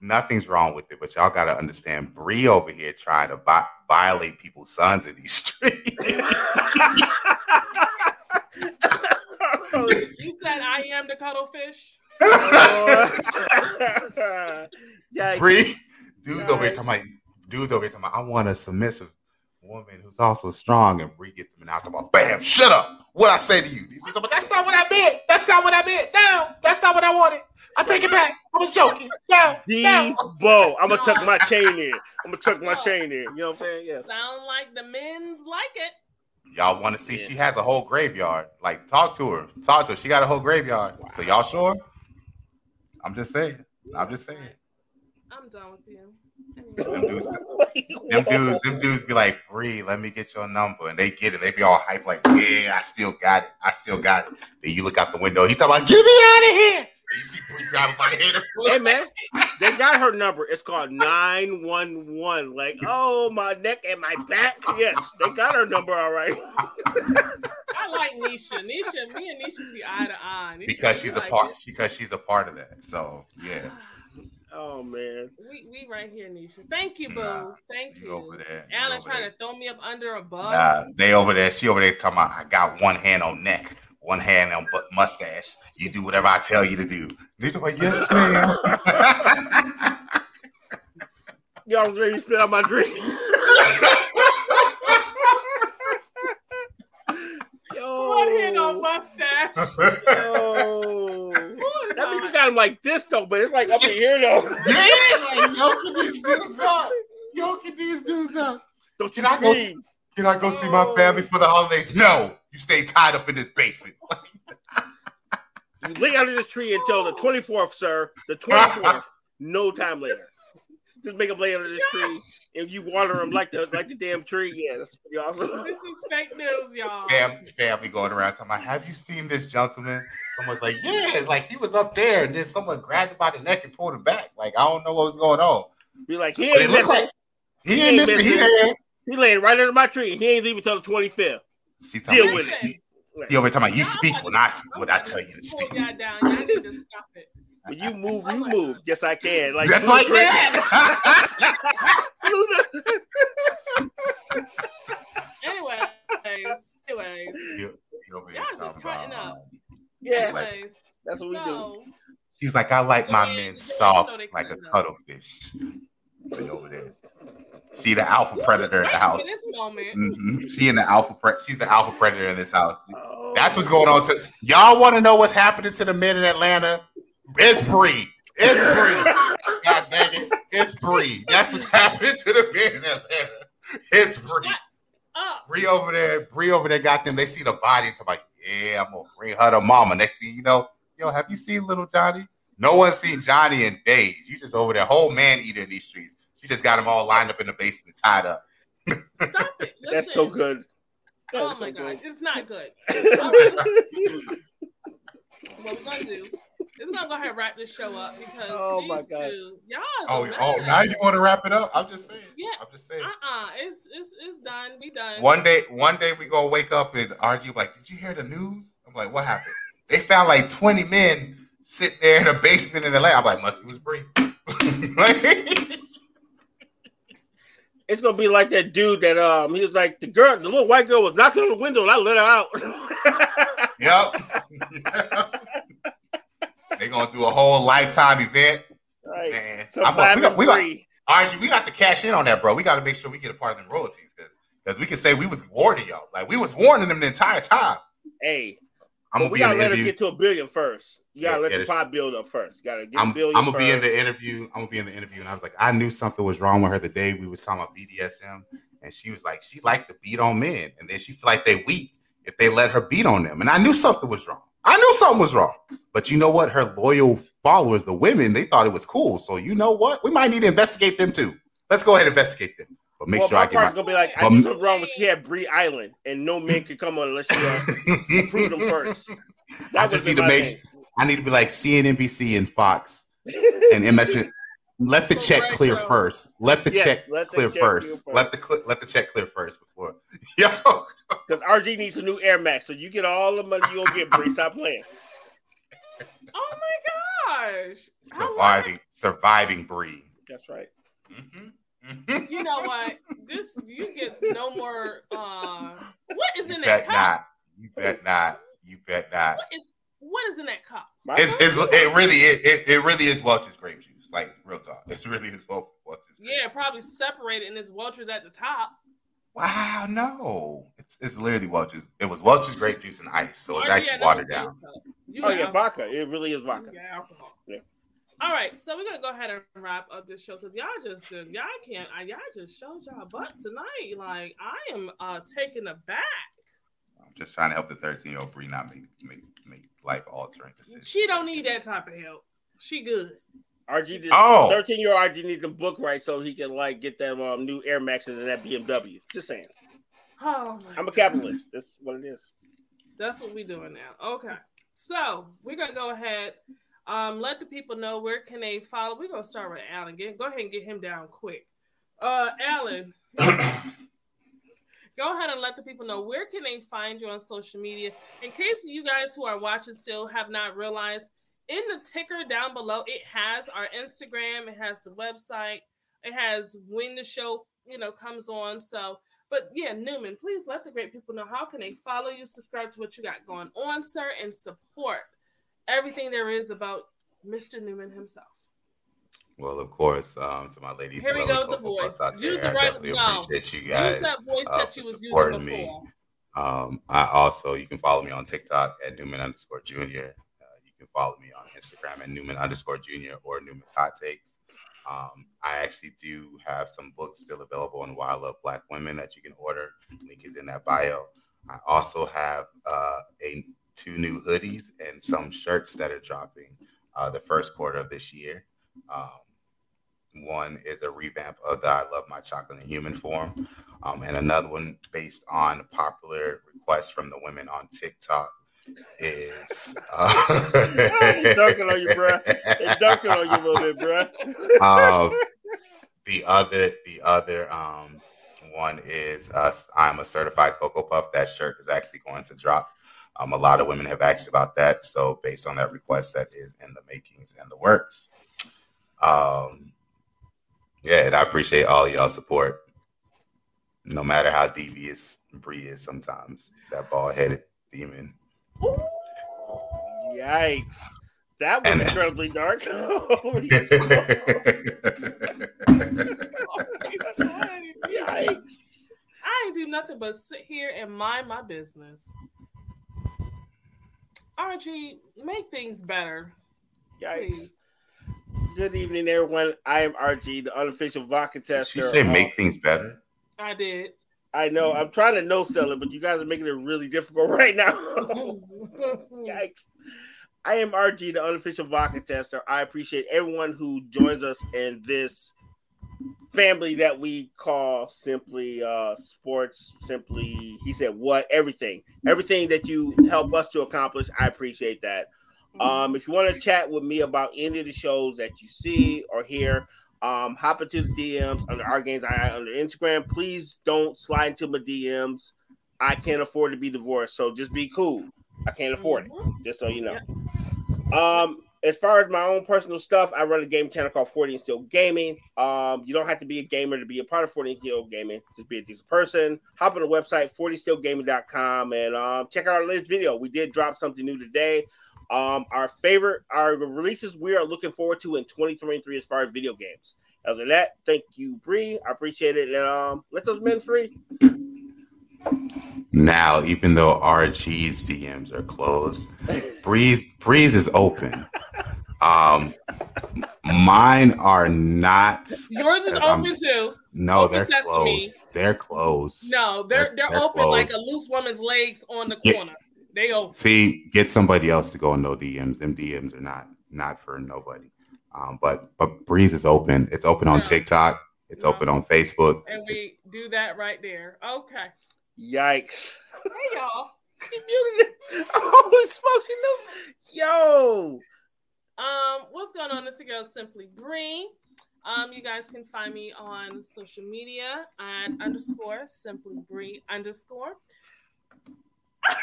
Nothing's wrong with it, but y'all gotta understand. Bree over here trying to vi- violate people's sons in these streets. Oh, you said I am the cuttlefish. yeah, Bree, dudes over here Right. talking about dudes over here talking about I want a submissive woman who's also strong, and Bree gets them and I about bam, shut up. What I say to you? These dudes are like, that's not what I meant. That's not what I meant. No, that's not what I wanted. I take it back. I was joking. No, no. Debo. I'm gonna tuck my chain in. I'm gonna tuck my chain in. You know what I'm saying? Yes. Sound like the men's like it. Y'all want to see? Yeah. She has a whole graveyard. Like, talk to her. Talk to her. She got a whole graveyard. So y'all sure? I'm just saying. I'm just saying. I'm done with you. Them dudes, them dudes, them dudes be like, "Bree, let me get your number," and they get it. They be all hype, like, "Yeah, I still got it. I still got it." Then you look out the window. He's talking about, "Get me out of here!" And you grab him by the head. Hey man, they got her number. It's called 911. Like, oh my neck and my back. Yes, they got her number all right. I like Nisha. Nisha, me and Nisha see eye to eye. Nisha, because she's a like part. it. Because she's a part of that. So yeah, Oh man. We we right here, Nisha. Thank you, boo. Nah, Thank you you. over there. Alan over trying there. to throw me up under a bus. Nah, they over there. She over there talking about. I got one hand on neck, one hand on but mustache. You do whatever I tell you to do. Nigga, like, yes, ma'am. Y'all was ready to spit out my drink. Yo. One hand on mustache. Yo. That you got him like this though, but it's like up in here though. yeah, like yoking these dudes up. Yoking these dudes up. Don't you can, I go see, can I go see my family for the holidays? No you stay tied up in this basement. You lay under this tree until the 24th, sir. The 24th. no time later. Just make them lay under the tree and you water them like the like the damn tree. Yeah, that's pretty awesome. This is fake news, y'all. Fam, family going around talking about, have you seen this gentleman? Someone's like, yeah, like he was up there, and then someone grabbed him by the neck and pulled him back. Like I don't know what was going on. Be like, he ain't looks missing. like he He ain't ain't missing. He missing. there. He laying right under my tree. He ain't leaving till the 25th. She Deal talking with about, it. he over there talking about you speak when I when I tell you to speak. y'all down. Y'all need to stop it. When you move, you move. Yes, I can. Like Just like that. Anyways, anyways, You- you over there Y'all just cutting up. yeah, anyways. that's what we do. She's like, I like my men soft like a couldn't, cuttlefish. She over there. She the alpha predator in the house. In this moment, Mhm. She in the alpha pre- she's the alpha predator in this house. Oh. That's what's going on. To y'all want to know what's happening to the men in Atlanta? It's Bree. It's Bree. God dang it. It's Bree. That's what's happening to the men in Atlanta. It's Bree. up. Bree over there. Bree over there got them. They see the body and talk like, yeah, I'm gonna bring her to mama. Next thing you know, yo, have you seen little Johnny? No one's seen Johnny in days. You just over there, whole man eating these streets. She just got them all lined up in the basement, tied up. Stop it. That's so good. That Oh my so god, good. it's not good. All right. What we're gonna do is we're gonna go ahead and wrap this show up because Oh these my God. two, y'all. Oh, is a oh, now you want to wrap it up? I'm just saying. Yeah. I'm just saying. Uh-uh. It's it's it's done. We done. One day, one day we gonna wake up and RG like, did you hear the news? I'm like, what happened? They found like 20 men sitting there in a basement in Atlanta. I'm like, must be was Bree. It's gonna be like that dude that um he was like the girl, the little white girl was knocking on the window and I let her out. yep. They're gonna do a whole lifetime event, right. man. So I'm we got, we got. RG, we got to cash in on that, bro. We got to make sure we get a part of them royalties because because we can say we was warning y'all, like we was warning them the entire time. Hey, I'm gonna we be gotta the let her get to a billion first. You gotta Yeah, let yeah, the pot build up first. You gotta get I'm, a 1000000000 I'm gonna be in the interview. I'm gonna be in the interview, and I was like, I knew something was wrong with her the day we was talking about BDSM, and she was like, she liked to beat on men, and then she feel like they weak if they let her beat on them, and I knew something was wrong. I knew something was wrong, but you know what? Her loyal followers, the women, they thought it was cool. So you know what? We might need to investigate them too. Let's go ahead and investigate them, but make well, sure my I get my. gonna be like, I But- knew something wrong when she had Bree Island, and no man could come on unless you uh, approve them first. That I just need to make. thing. I need to be like CNNBC and Fox and MSN. Let the check clear first. Let the Yes, check let the clear check first. clear Let the cl- let the check clear first before. Yo, Because RG needs a new Air Max, so you get all the money you gonna get, Bree. Stop playing. Oh my gosh. Surviving surviving breed. That's right. Mhm. You know what? This you get no more. uh What is You in that cup? not. You bet not. You bet not. What is what is in that cup? It's, it's it really is it, it really is Welch's grape juice. Like real talk. it's really is Welch's. grape Yeah, juice. probably separated and his Welch's at the top. Wow, no. It's it's literally Welch's. It was Welch's grape juice and ice, so it's Or, actually yeah, watered down. oh got yeah, alcohol. vodka. It really is vodka. You got alcohol. Yeah. All right, so we're gonna go ahead and wrap up this show because y'all just y'all can't y'all just showed y'all butt tonight. Like I am uh taken aback. I'm just trying to help the 13 year old Bree not make make make life altering decisions. She don't need that type of help. She good. RG did Oh. 13 year old RG needs the book right so he can like get that um new Air Maxes and that BMW. Just saying. Oh my I'm a God. capitalist. That's what it is. That's what we're doing now. Okay. So we're gonna go ahead. Um, let the people know where can they follow. We're gonna start with Alan. Get, go ahead and get him down quick. Uh Alan, go ahead and let the people know where can they find you on social media. In case you guys who are watching still have not realized, in the ticker down below, it has our Instagram, it has the website, it has when the show, you know, comes on. So but yeah, Newman, please let the great people know how can they follow you, subscribe to what you got going on, sir, and support everything there is about Mr. Newman himself. Well, of course, um, to my lady, Here we go the voice. Use the I right- definitely no. appreciate you Use guys that voice uh, that you was using supporting me. Um, I also you can follow me on TikTok at Newman underscore Junior. Uh, you can follow me on Instagram at Newman underscore Junior or Newman's Hot Takes. Um, I actually do have some books still available on Wild Love Black Women that you can order. Link is in that bio. I also have uh, a two new hoodies and some shirts that are dropping uh, the first quarter of this year. Um, one is a revamp of the I Love My Chocolate in Human Form, um, and another one based on popular requests from the women on TikTok is uh, dunking on you, bro. It's dunking on you a little bit, bro. um, the other, the other um, one is us. I'm a certified Cocoa Puff. That shirt is actually going to drop. Um, a lot of women have asked about that, so based on that request, that is in the makings and the works. Um, yeah, and I appreciate all y'all support. No matter how devious Bree is, sometimes that bald headed demon. Yikes! That was and, incredibly dark. Yikes! I ain't do nothing but sit here and mind my business. RG, make things better. Yikes. Please. Good evening, everyone. I am RG, the unofficial vodka tester. Did she say um, make things better? I did. I know. I'm trying to no sell it, but you guys are making it really difficult right now. Yikes. I am RG, the unofficial vodka tester. I appreciate everyone who joins us in this family that we call simply uh sports simply he said what everything everything that you help us to accomplish i appreciate that um, if you want to chat with me about any of the shows that you see or hear, um, hop into the DMs under our games I under Instagram. Please don't slide into my DMs. I can't afford to be divorced, so just be cool. I can't afford it, mm-hmm. just so you know. Um, as far as my own personal stuff, I run a game channel called 40 and Still Gaming. Um, you don't have to be a gamer to be a part of 40 and Still Gaming. Just be a decent person. Hop on the website 40stillgaming.com and um, check out our latest video. We did drop something new today. Um, our favorite, our releases we are looking forward to in 2023 as far as video games. Other than that, thank you, Bree. I appreciate it. And um, let those men free. Now, even though RG's DMs are closed, Bree's Bree's is open. Um, mine are not. Yours is open I'm, too. No, open they're closed. They're closed. No, they're they're, they're open closed. like a loose woman's legs on the corner. They open. See, get somebody else to go in no DMs. Them DMs are not not for nobody. Um, but but Bree's is open. It's open on TikTok. It's no. open on Facebook. And we do that right there. Okay. Yikes. Hey y'all. He muted it. Holy smokes, you know. Yo. Um, what's going on? This girl simply Bree. Um, you guys can find me on social media at underscore simply Bree underscore.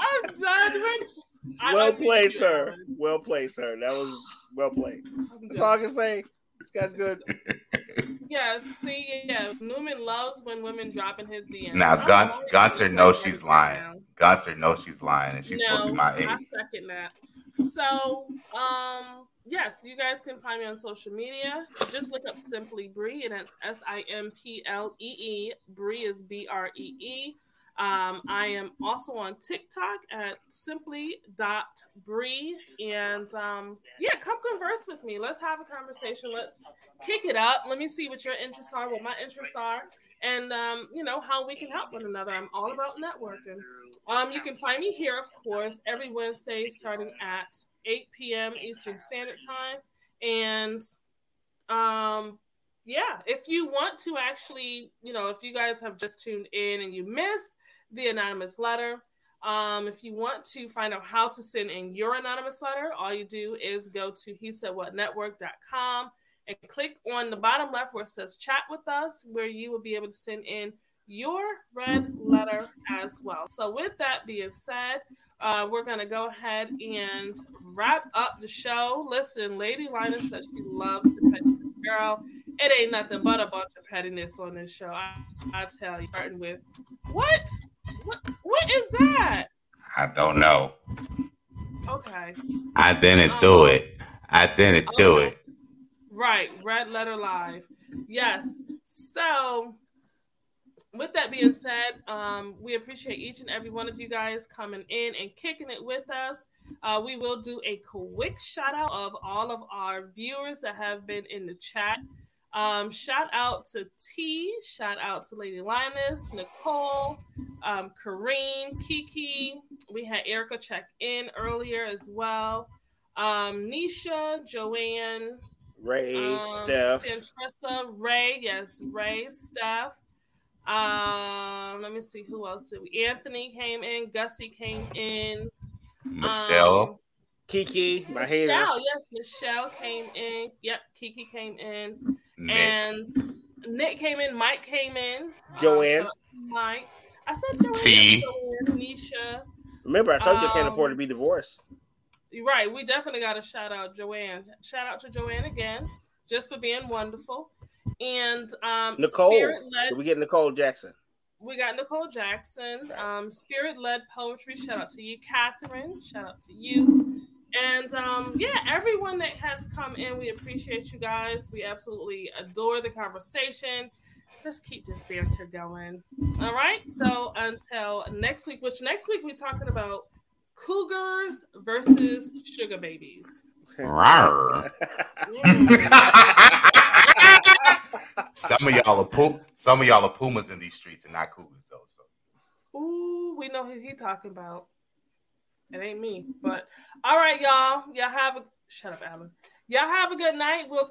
I'm done well played, sir. Well played, sir. That was well played. That's all I can say. This guy's good. Yes, see, yeah, Newman loves when women drop in his DMs. Now, Gun- Gunter knows she's lying. Gunter knows she's lying, and she's no, supposed to be my ace. I second that. So, um, yes, you guys can find me on social media. Just look up Simply Bree, and it's S I M P L E E. Bree is B R E E. Um, I am also on TikTok at simply.bree. And um, yeah, come converse with me. Let's have a conversation. Let's kick it up. Let me see what your interests are, what my interests are, and um, you know, how we can help one another. I'm all about networking. Um, you can find me here, of course, every Wednesday starting at 8 p.m. Eastern Standard Time. And um, yeah, if you want to actually, you know, if you guys have just tuned in and you missed the anonymous letter, um, if you want to find out how to send in your anonymous letter, all you do is go to he said what network.com and click on the bottom left where it says chat with us, where you will be able to send in your red letter as well. So, with that being said, uh, we're going to go ahead and wrap up the show. Listen, Lady Lina said she loves the pettiness. Girl, it ain't nothing but a bunch of pettiness on this show. I, I tell you, starting with what? What? What is that? I don't know. Okay. I didn't um, do it. I didn't do it. Right, Red Letter Live. Yes. So, with that being said, um, we appreciate each and every one of you guys coming in and kicking it with us. Uh, we will do a quick shout out of all of our viewers that have been in the chat. Um, shout out to T, shout out to Lady Linus, Nicole, um, Kareen, Kiki. We had Erica check in earlier as well. Um, Nisha, Joanne, Ray, um, Steph. Santressa, Ray, yes, Ray, Steph. Um, let me see who else did we. Anthony came in, Gussie came in, Michelle. Um, Kiki, my hater. Michelle, yes, Michelle came in. Yep, Kiki came in, Nick. and Nick came in. Mike came in. Um, Joanne. shout out to Mike. I said Joanne. T. Joanne, Nisha. Remember, I told you I can't Um, afford to be divorced. You're right. We definitely got to shout out Joanne. Shout out to Joanne again, just for being wonderful. And um, Nicole. Spirit led. We get Nicole Jackson. We got Nicole Jackson. Um, Spirit led poetry. Shout out to you, Catherine. Shout out to you. And um, yeah, everyone that has come in, we appreciate you guys. We absolutely adore the conversation. Let's keep this banter going. All right. So until next week, which next week we're talking about cougars versus sugar babies. Rawr. Some of y'all are pu- some of y'all are pumas in these streets and not cougars though. So Ooh, we know who he talking about. It ain't me, but all right, y'all. Y'all have a shut up, Alan. Y'all have a good night. We'll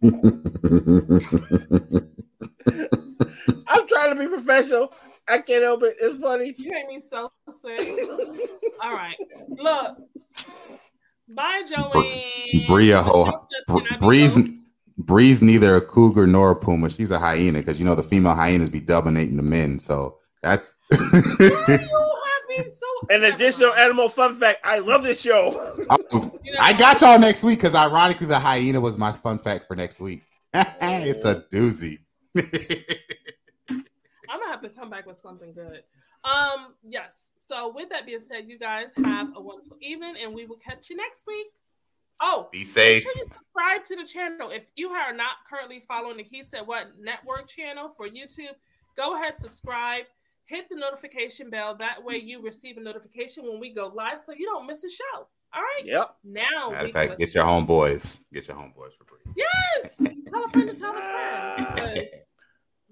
I'm trying to be professional. I can't help it. It's funny. you made me so sick. All right, look. Bye, Joanne. Bria ho- Michelle says, Br- "Can I be Bree's neither a cougar nor a puma. She's a hyena because you know the female hyenas be dominating the men. So that's Why you have me so An additional animal fun fact. I love this show. Oh, I got y'all next week because ironically the hyena was my fun fact for next week. it's a doozy. I'm gonna have to come back with something good. Um, yes. So with that being said, you guys have a wonderful evening, and we will catch you next week. Oh, Be make safe. sure you subscribe to the channel. If you are not currently following the He Said What Network channel for YouTube, go ahead, subscribe, hit the notification bell. That way you receive a notification when we go live so you don't miss a show. All right. Yep. Now Matter of fact, get your homeboys. Get your homeboys for Bree. Yes. Tell a friend to tell a friend. Because,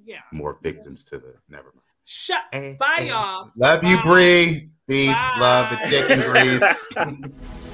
yeah. More victims to the never mind. Shut. Hey, Bye, hey. y'all. Love you, Bye. Bree. Peace, love, Bye. and chicken grease.